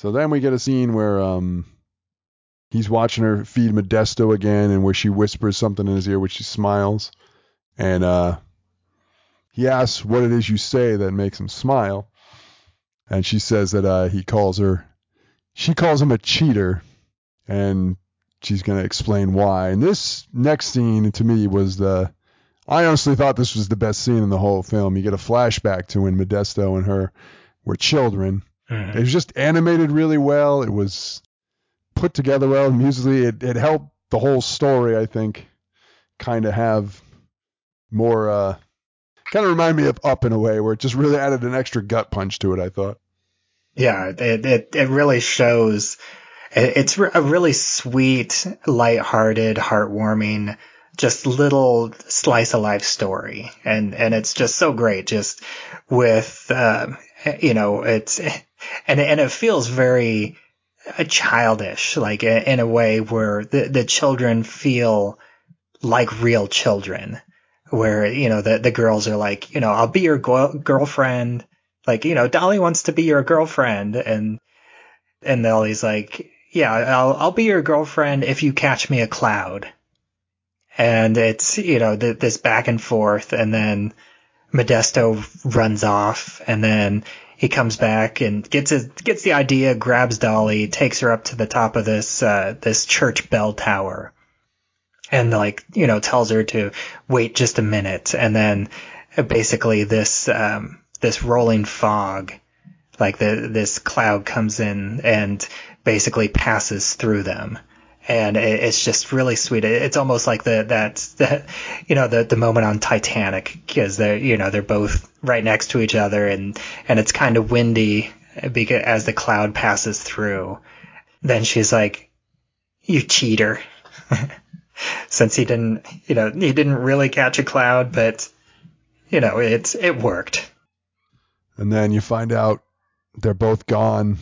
So then we get a scene where um, he's watching her feed Modesto again, and where she whispers something in his ear, which he smiles, and uh, he asks what it is you say that makes him smile, and she says that uh, he calls her, she calls him a cheater, and she's going to explain why. And this next scene to me was the. I honestly thought this was the best scene in the whole film. You get a flashback to when Modesto and her were children. Mhm. It was just animated really well. It was put together well musically. It, it helped the whole story, I think, kind of have more. Uh, kind of remind me of Up in a way, where it just really added an extra gut punch to it. I thought. Yeah, it it, it really shows. It's a really sweet, light-hearted, heartwarming, just little slice of life story, and and it's just so great. Just with um, you know, it's and and it feels very uh, childish, like in a way where the the children feel like real children, where you know the the girls are like, you know, I'll be your go- girlfriend. Like you know dolly wants to be your girlfriend. And and Ellie's like yeah i'll i'll be your girlfriend if you catch me a cloud. And it's you know th- this back and forth and then modesto runs off and then he comes back and gets gets the idea grabs dolly takes her up to the top of this uh this church bell tower. And like you know tells her to wait just a minute. And then uh, basically this um this rolling fog like the this cloud comes in and basically passes through them and it's just really sweet. It's almost like the that that you know the the moment on Titanic because they're you know they're both right next to each other and and it's kind of windy because as the cloud passes through. Then she's like you cheater. Since he didn't you know he didn't really catch a cloud but you know it's it worked. And then you find out they're both gone.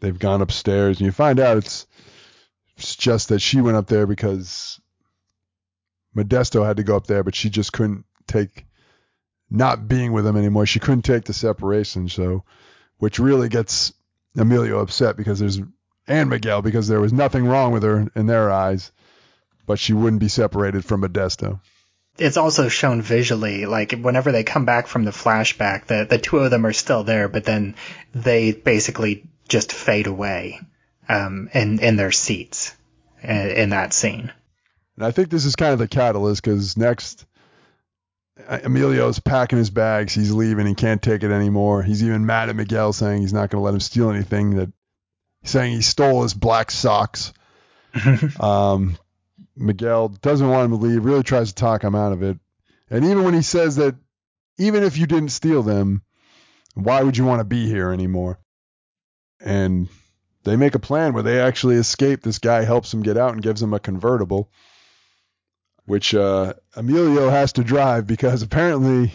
They've gone upstairs, and you find out it's, it's just that she went up there because Modesto had to go up there, but she just couldn't take not being with him anymore. She couldn't take the separation, so which really gets Emilio upset because there's and Miguel because there was nothing wrong with her in their eyes, but she wouldn't be separated from Modesto. it's also shown visually, like whenever they come back from the flashback, the the two of them are still there, but then they basically just fade away um, in in their seats in, in that scene. And I think this is kind of the catalyst because next, Emilio's packing his bags. He's leaving. He can't take it anymore. He's even mad at Miguel, saying he's not going to let him steal anything. That saying he stole his black socks. um, Miguel doesn't want him to leave. Really tries to talk him out of it. And even when he says that, even if you didn't steal them, why would you want to be here anymore? And they make a plan where they actually escape. This guy helps them get out and gives them a convertible which uh, Emilio has to drive because apparently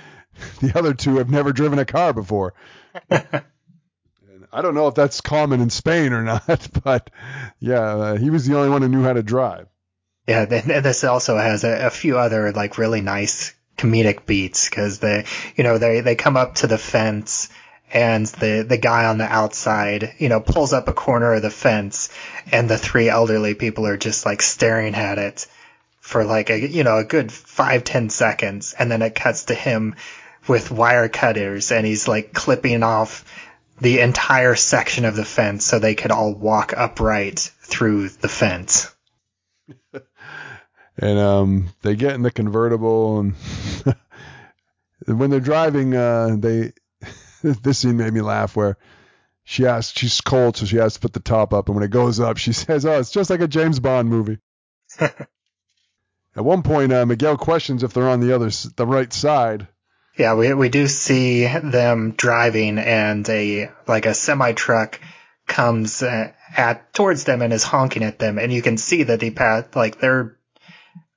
the other two have never driven a car before. I don't know if that's common in Spain or not, but yeah, uh, he was the only one who knew how to drive. Yeah, th- th- this also has a, a few other like really nice comedic beats because they, you know, they they come up to the fence and the the guy on the outside, you know, pulls up a corner of the fence and the three elderly people are just like staring at it for like a you know a good five ten seconds and then it cuts to him with wire cutters and he's like clipping off the entire section of the fence so they could all walk upright through the fence. And um, they get in the convertible, and when they're driving, uh, they this scene made me laugh where she asks, she's cold, so she has to put the top up, and when it goes up, she says, "Oh, it's just like a James Bond movie." At one point, uh, Miguel questions if they're on the other, the right side. Yeah, we we do see them driving, and a like a semi truck comes uh, at towards them and is honking at them, and you can see that they pass like they're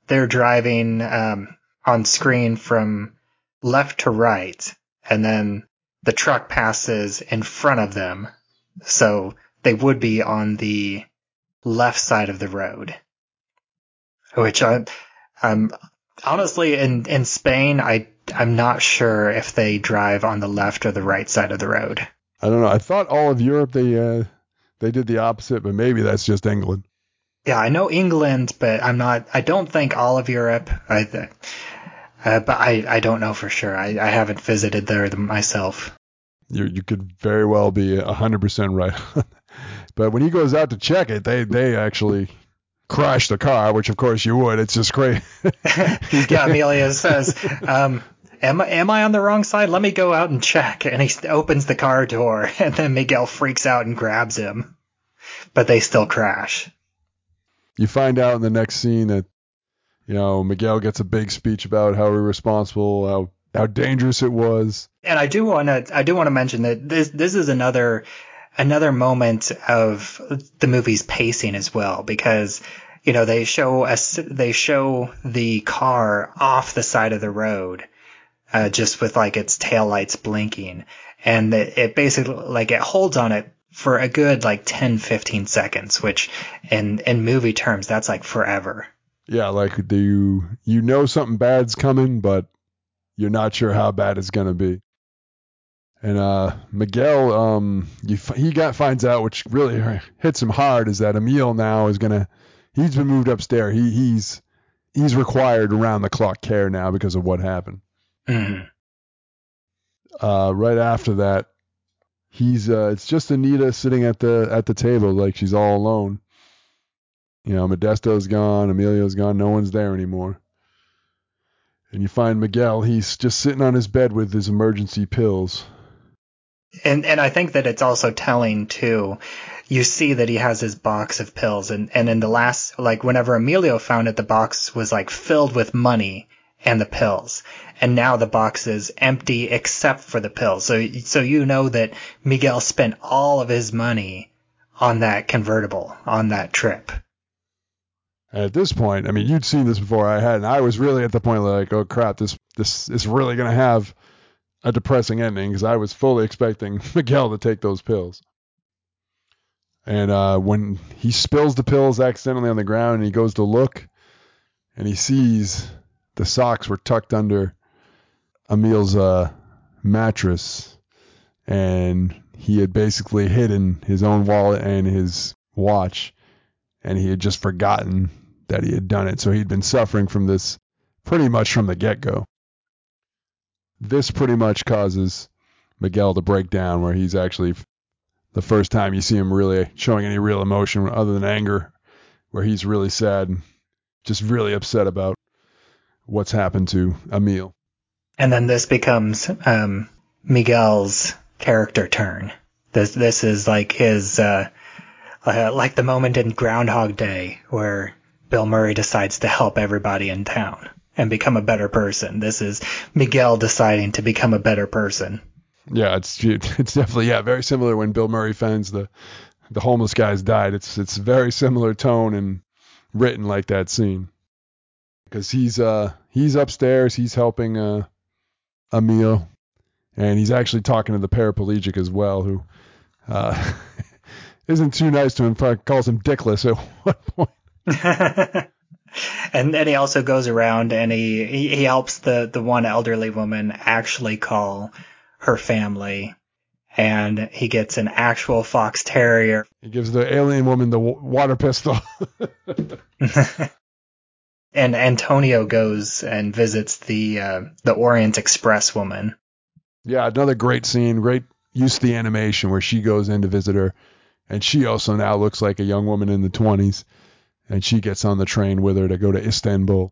they're driving um, on screen from left to right, and then the truck passes in front of them, so they would be on the left side of the road. Which I, I'm honestly in in Spain, I I'm not sure if they drive on the left or the right side of the road. I don't know. I thought all of Europe they uh, they did the opposite, but maybe that's just England. Yeah, I know England, but I'm not. I don't think all of Europe. I, uh, but I I don't know for sure. I I haven't visited there myself. You you could very well be hundred percent right. but when he goes out to check it, they they actually crash the car, which of course you would. It's just great. yeah, Amelia says, um, am, am I on the wrong side? Let me go out and check. And he opens the car door, and then Miguel freaks out and grabs him. But they still crash. You find out in the next scene that, you know, Miguel gets a big speech about how irresponsible, how how dangerous it was. And I do want to I do want to mention that this this is another another moment of the movie's pacing as well because you know they show us they show the car off the side of the road uh, just with like its tail lights blinking and it, it basically like it holds on it for a good like 10 15 seconds which in in movie terms that's like forever Yeah, like do you you know something bad's coming, but you're not sure how bad it's gonna be. And uh, Miguel, um, you, he got finds out, which really hits him hard, is that Emil now is gonna. He's been moved upstairs. He he's he's required around the clock care now because of what happened. Mhm. Uh, right after that, he's uh, it's just Anita sitting at the at the table, like she's all alone. You know, Modesto's gone, Emilio's gone, no one's there anymore. And you find Miguel, he's just sitting on his bed with his emergency pills. and and I think that it's also telling too. You see that he has his box of pills, and and in the last like whenever Emilio found it, the box was like filled with money and the pills, and now the box is empty except for the pills. So so you know that Miguel spent all of his money on that convertible on that trip. At this point, I mean, you'd seen this before I had, and I was really at the point like, oh crap, this this is really gonna have a depressing ending because I was fully expecting Miguel to take those pills. And uh, when he spills the pills accidentally on the ground and he goes to look, and he sees the socks were tucked under Emil's uh, mattress, and he had basically hidden his own wallet and his watch, and he had just forgotten that he had done it. So he'd been suffering from this pretty much from the get go. This pretty much causes Miguel to break down, where he's actually the first time you see him really showing any real emotion other than anger, where he's really sad just really upset about what's happened to Emil. And then this becomes um, Miguel's character turn. This this is like his uh, uh, like the moment in Groundhog Day where Bill Murray decides to help everybody in town and become a better person. This is Miguel deciding to become a better person. Yeah, it's it's definitely yeah very similar when Bill Murray finds the the homeless guys died. It's it's very similar tone and written like that scene because he's uh he's upstairs he's helping uh Emil and he's actually talking to the paraplegic as well who uh isn't too nice to him calls him dickless at one point and then he also goes around and he, he he helps the the one elderly woman actually call her family. And he gets an actual fox terrier. He gives the alien woman the w- water pistol. And Antonio goes and visits the uh, the Orient Express woman. Yeah, another great scene, great use of the animation where she goes in to visit her, and she also now looks like a young woman in the 20s, and she gets on the train with her to go to Istanbul.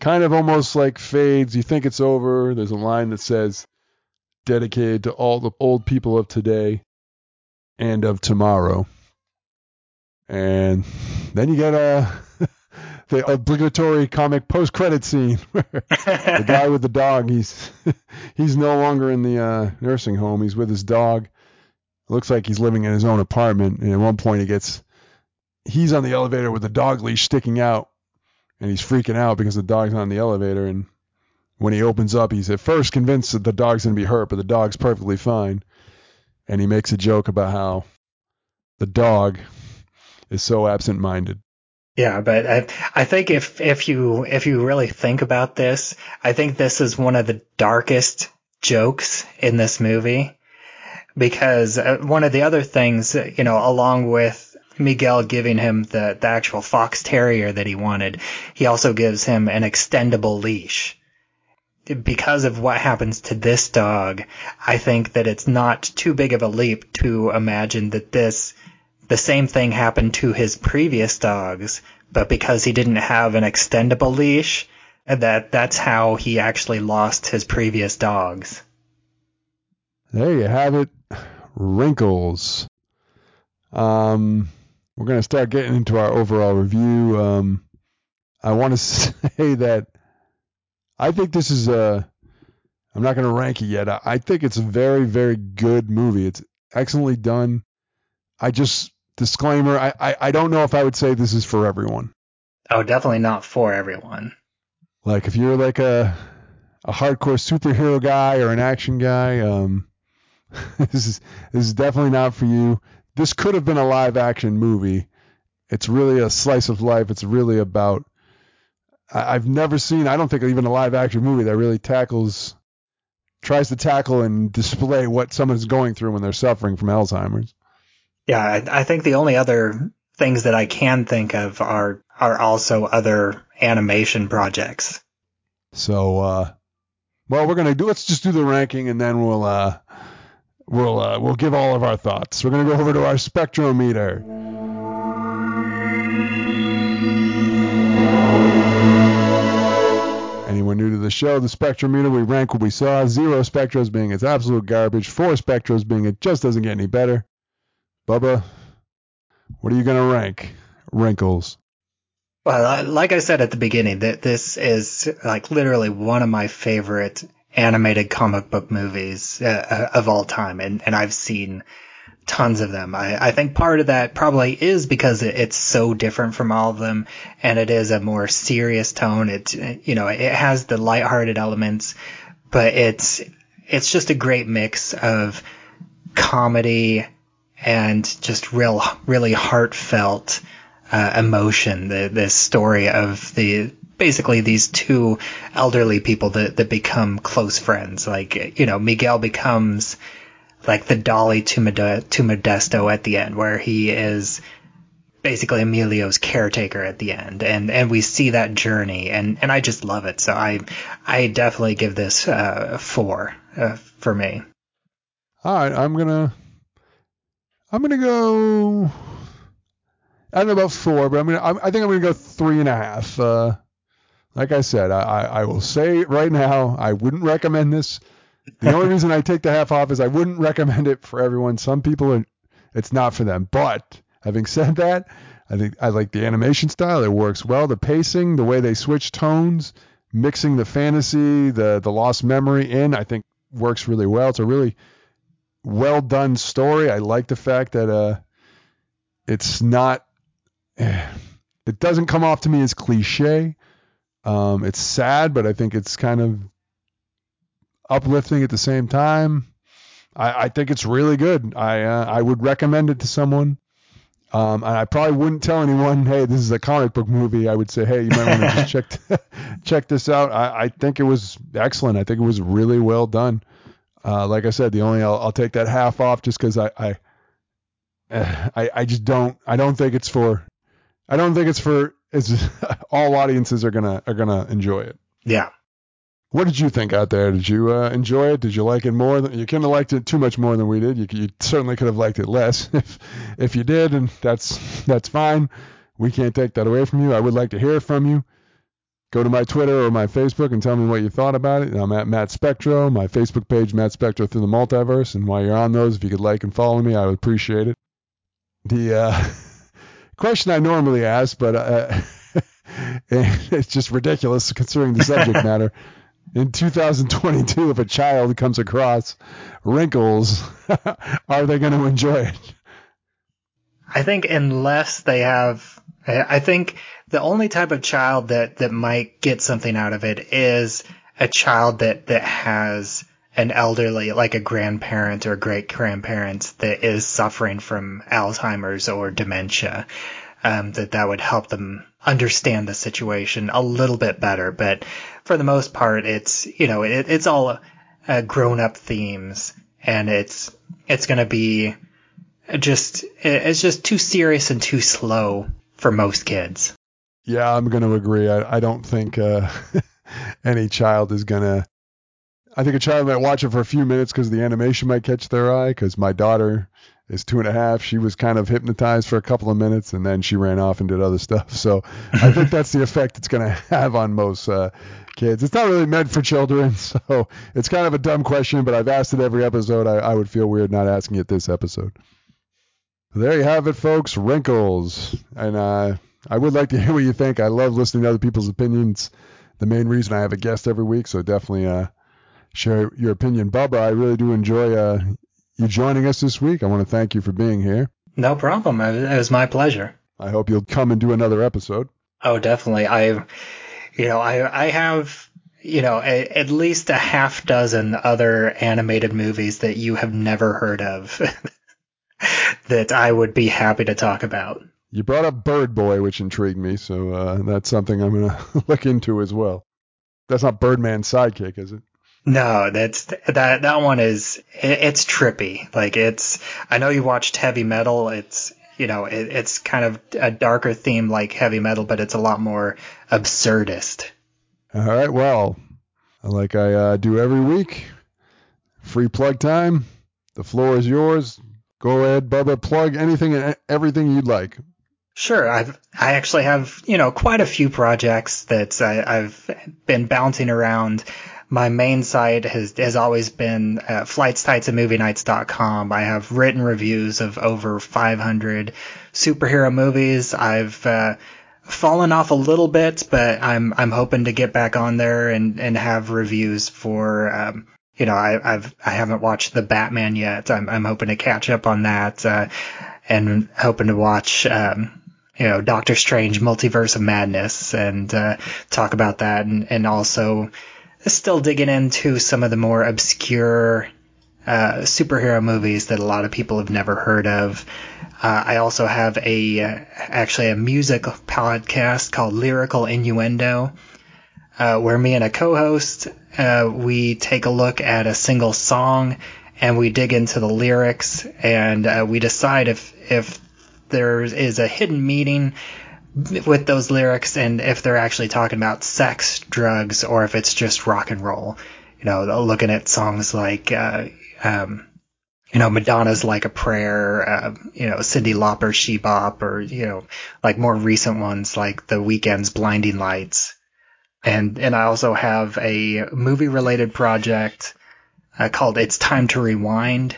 Kind of almost like fades. You think it's over. There's a line that says, "Dedicated to all the old people of today and of tomorrow." And then you get a the obligatory comic post credit scene where the guy with the dog he's he's no longer in the uh, nursing home he's with his dog looks like he's living in his own apartment and at one point he gets he's on the elevator with the dog leash sticking out and he's freaking out because the dog's on the elevator and when he opens up he's at first convinced that the dog's going to be hurt but the dog's perfectly fine and he makes a joke about how the dog is so absent-minded. Yeah, but I, I think if if you if you really think about this, I think this is one of the darkest jokes in this movie because uh, one of the other things, you know, along with Miguel giving him the the actual fox terrier that he wanted, he also gives him an extendable leash. Because of what happens to this dog, I think that it's not too big of a leap to imagine that this the same thing happened to his previous dogs, but because he didn't have an extendable leash, that that's how he actually lost his previous dogs. There you have it. Wrinkles. Um, we're going to start getting into our overall review. Um, I want to say that I think this is a. I'm not going to rank it yet. I, I think it's a very, very good movie. It's excellently done. I just disclaimer. I, I, I don't know if I would say this is for everyone. Oh, definitely not for everyone. Like if you're like a a hardcore superhero guy or an action guy, um, this is this is definitely not for you. This could have been a live action movie. It's really a slice of life. It's really about. I, I've never seen. I don't think even a live action movie that really tackles, tries to tackle and display what someone's going through when they're suffering from Alzheimer's. Yeah, I, I think the only other things that I can think of are are also other animation projects. So, uh, well, we're gonna do. Let's just do the ranking, and then we'll uh, we'll uh, we'll give all of our thoughts. We're gonna go over to our spectrometer. Anyone new to the show, the spectrometer, we rank what we saw. Zero spectros being it's absolute garbage. Four spectros being it just doesn't get any better. Bubba, what are you gonna rank? Wrinkles. Well, like I said at the beginning, that this is like literally one of my favorite animated comic book movies uh, of all time, and and I've seen tons of them. I, I think part of that probably is because it, it's so different from all of them, and it is a more serious tone. It you know it has the lighthearted elements, but it's it's just a great mix of comedy and just real really heartfelt uh, emotion. The this story of the basically these two elderly people that that become close friends. Like you know, Miguel becomes like the dolly to Mode- to Modesto at the end, where he is basically Emilio's caretaker at the end, and and we see that journey, and and I just love it. So I I definitely give this uh, four uh, for me. All right, I'm gonna I'm gonna go. I don't know about four, but I'm gonna. I think I'm gonna go three and a half. Uh, like I said, I, I, I will say right now, I wouldn't recommend this. The only reason I take the half off is I wouldn't recommend it for everyone. Some people, are, it's not for them. But having said that, I think I like the animation style. It works well. The pacing, the way they switch tones, mixing the fantasy, the the lost memory in, I think works really well. It's a really well done story. I like the fact that uh, it's not it doesn't come off to me as cliche. Um, it's sad, but I think it's kind of uplifting at the same time. I, I think it's really good. I uh, I would recommend it to someone. Um, and I probably wouldn't tell anyone, hey, this is a comic book movie. I would say, hey, you might want to just check check this out. I, I think it was excellent. I think it was really well done. Uh, like I said, the only I'll, I'll take that half off just because I I, I I just don't I don't think it's for I don't think it's for it's all audiences are gonna are gonna enjoy it. Yeah. What did you think out there? Did you uh, enjoy it? Did you like it more? Than, you couldn't have liked it too much more than we did. You, you certainly could have liked it less if if you did, and that's that's fine. We can't take that away from you. I would like to hear from you. Go to my Twitter or my Facebook and tell me what you thought about it. I'm at Matt Spectro. My Facebook page, Matt Spectro through the multiverse. And while you're on those, if you could like and follow me, I would appreciate it. The uh, question I normally ask, but uh, it's just ridiculous considering the subject matter. In 2022, if a child comes across wrinkles, are they going to enjoy it? I think unless they have, I think the only type of child that, that might get something out of it is a child that, that has an elderly, like a grandparent or great grandparent that is suffering from Alzheimer's or dementia. Um, that that would help them understand the situation a little bit better. But for the most part, it's you know it, it's all uh, grown up themes, and it's it's going to be just it's just too serious and too slow for most kids. Yeah, I'm going to agree. I, I don't think uh, any child is going to. I think a child might watch it for a few minutes because the animation might catch their eye. Because my daughter is two and a half. She was kind of hypnotized for a couple of minutes, and then she ran off and did other stuff. So I think that's the effect it's going to have on most uh, kids. It's not really meant for children, so it's kind of a dumb question, but I've asked it every episode. I, I would feel weird not asking it this episode. There you have it, folks. Wrinkles, and uh, I would like to hear what you think. I love listening to other people's opinions. The main reason I have a guest every week, so definitely uh, share your opinion. Bubba, I really do enjoy uh, you joining us this week. I want to thank you for being here. No problem. It was my pleasure. I hope you'll come and do another episode. Oh, definitely. I, you know, I I have you know a, at least a half dozen other animated movies that you have never heard of that I would be happy to talk about. You brought up Bird Boy, which intrigued me, so uh, that's something I'm gonna look into as well. That's not Birdman's sidekick, is it? No, that's that that one is it, it's trippy. Like it's I know you watched Heavy Metal. It's you know it, it's kind of a darker theme like Heavy Metal, but it's a lot more absurdist. All right, well, like I uh, do every week, free plug time. The floor is yours. Go ahead, Bubba. Plug anything and everything you'd like. Sure, I've I actually have you know quite a few projects that I, I've been bouncing around my main site has has always been uh, flightstights I have written reviews of over 500 superhero movies. I've uh, fallen off a little bit, but I'm I'm hoping to get back on there and and have reviews for. Um, you know, I, I've I haven't watched the Batman yet. I'm I'm hoping to catch up on that, uh, and hoping to watch. Um, you know, Doctor Strange Multiverse of Madness and uh, talk about that and, and also still digging into some of the more obscure uh, superhero movies that a lot of people have never heard of. Uh, I also have a uh, actually a music podcast called Lyrical Innuendo, uh, where me and a co-host uh, we take a look at a single song and we dig into the lyrics and uh, we decide if if there is a hidden meaning with those lyrics and if they're actually talking about sex, drugs, or if it's just rock and roll. You know, looking at songs like, uh, um, you know, Madonna's Like a Prayer, uh, you know, Cyndi Lauper's She Bop, or, you know, like more recent ones like The Weeknd's Blinding Lights. And, and I also have a movie related project uh, called It's Time to Rewind,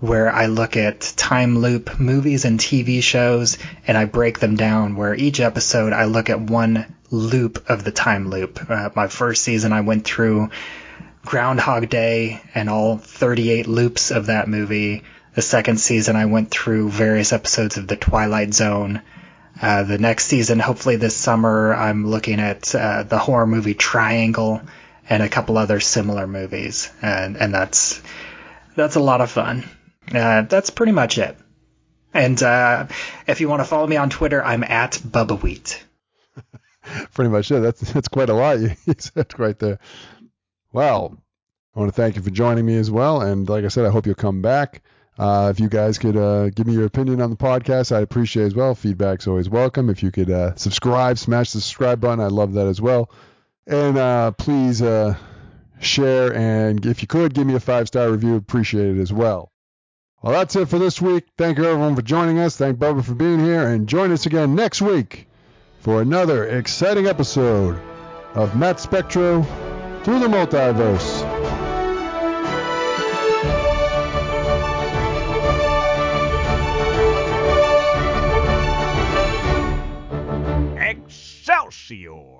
where I look at time loop movies and TV shows and I break them down where each episode I look at one loop of the time loop. Uh, my first season I went through Groundhog Day and all 38 loops of that movie. The second season I went through various episodes of The Twilight Zone. Uh, the next season, hopefully this summer, I'm looking at uh, the horror movie Triangle and a couple other similar movies, and and that's that's a lot of fun. Uh, that's pretty much it. And uh, if you want to follow me on Twitter, I'm at Bubba Wheat. pretty much it. That's that's quite a lot you said right there. Well, I want to thank you for joining me as well. And like I said, I hope you'll come back. Uh, if you guys could uh, give me your opinion on the podcast, I'd appreciate as well. Feedback's always welcome. If you could uh, subscribe, smash the subscribe button, I'd love that as well. And uh, please uh, share and if you could give me a five star review, appreciate it as well. Well, that's it for this week. Thank you everyone for joining us. Thank Bubba for being here, and join us again next week for another exciting episode of Matt Spectro through the multiverse. Excelsior!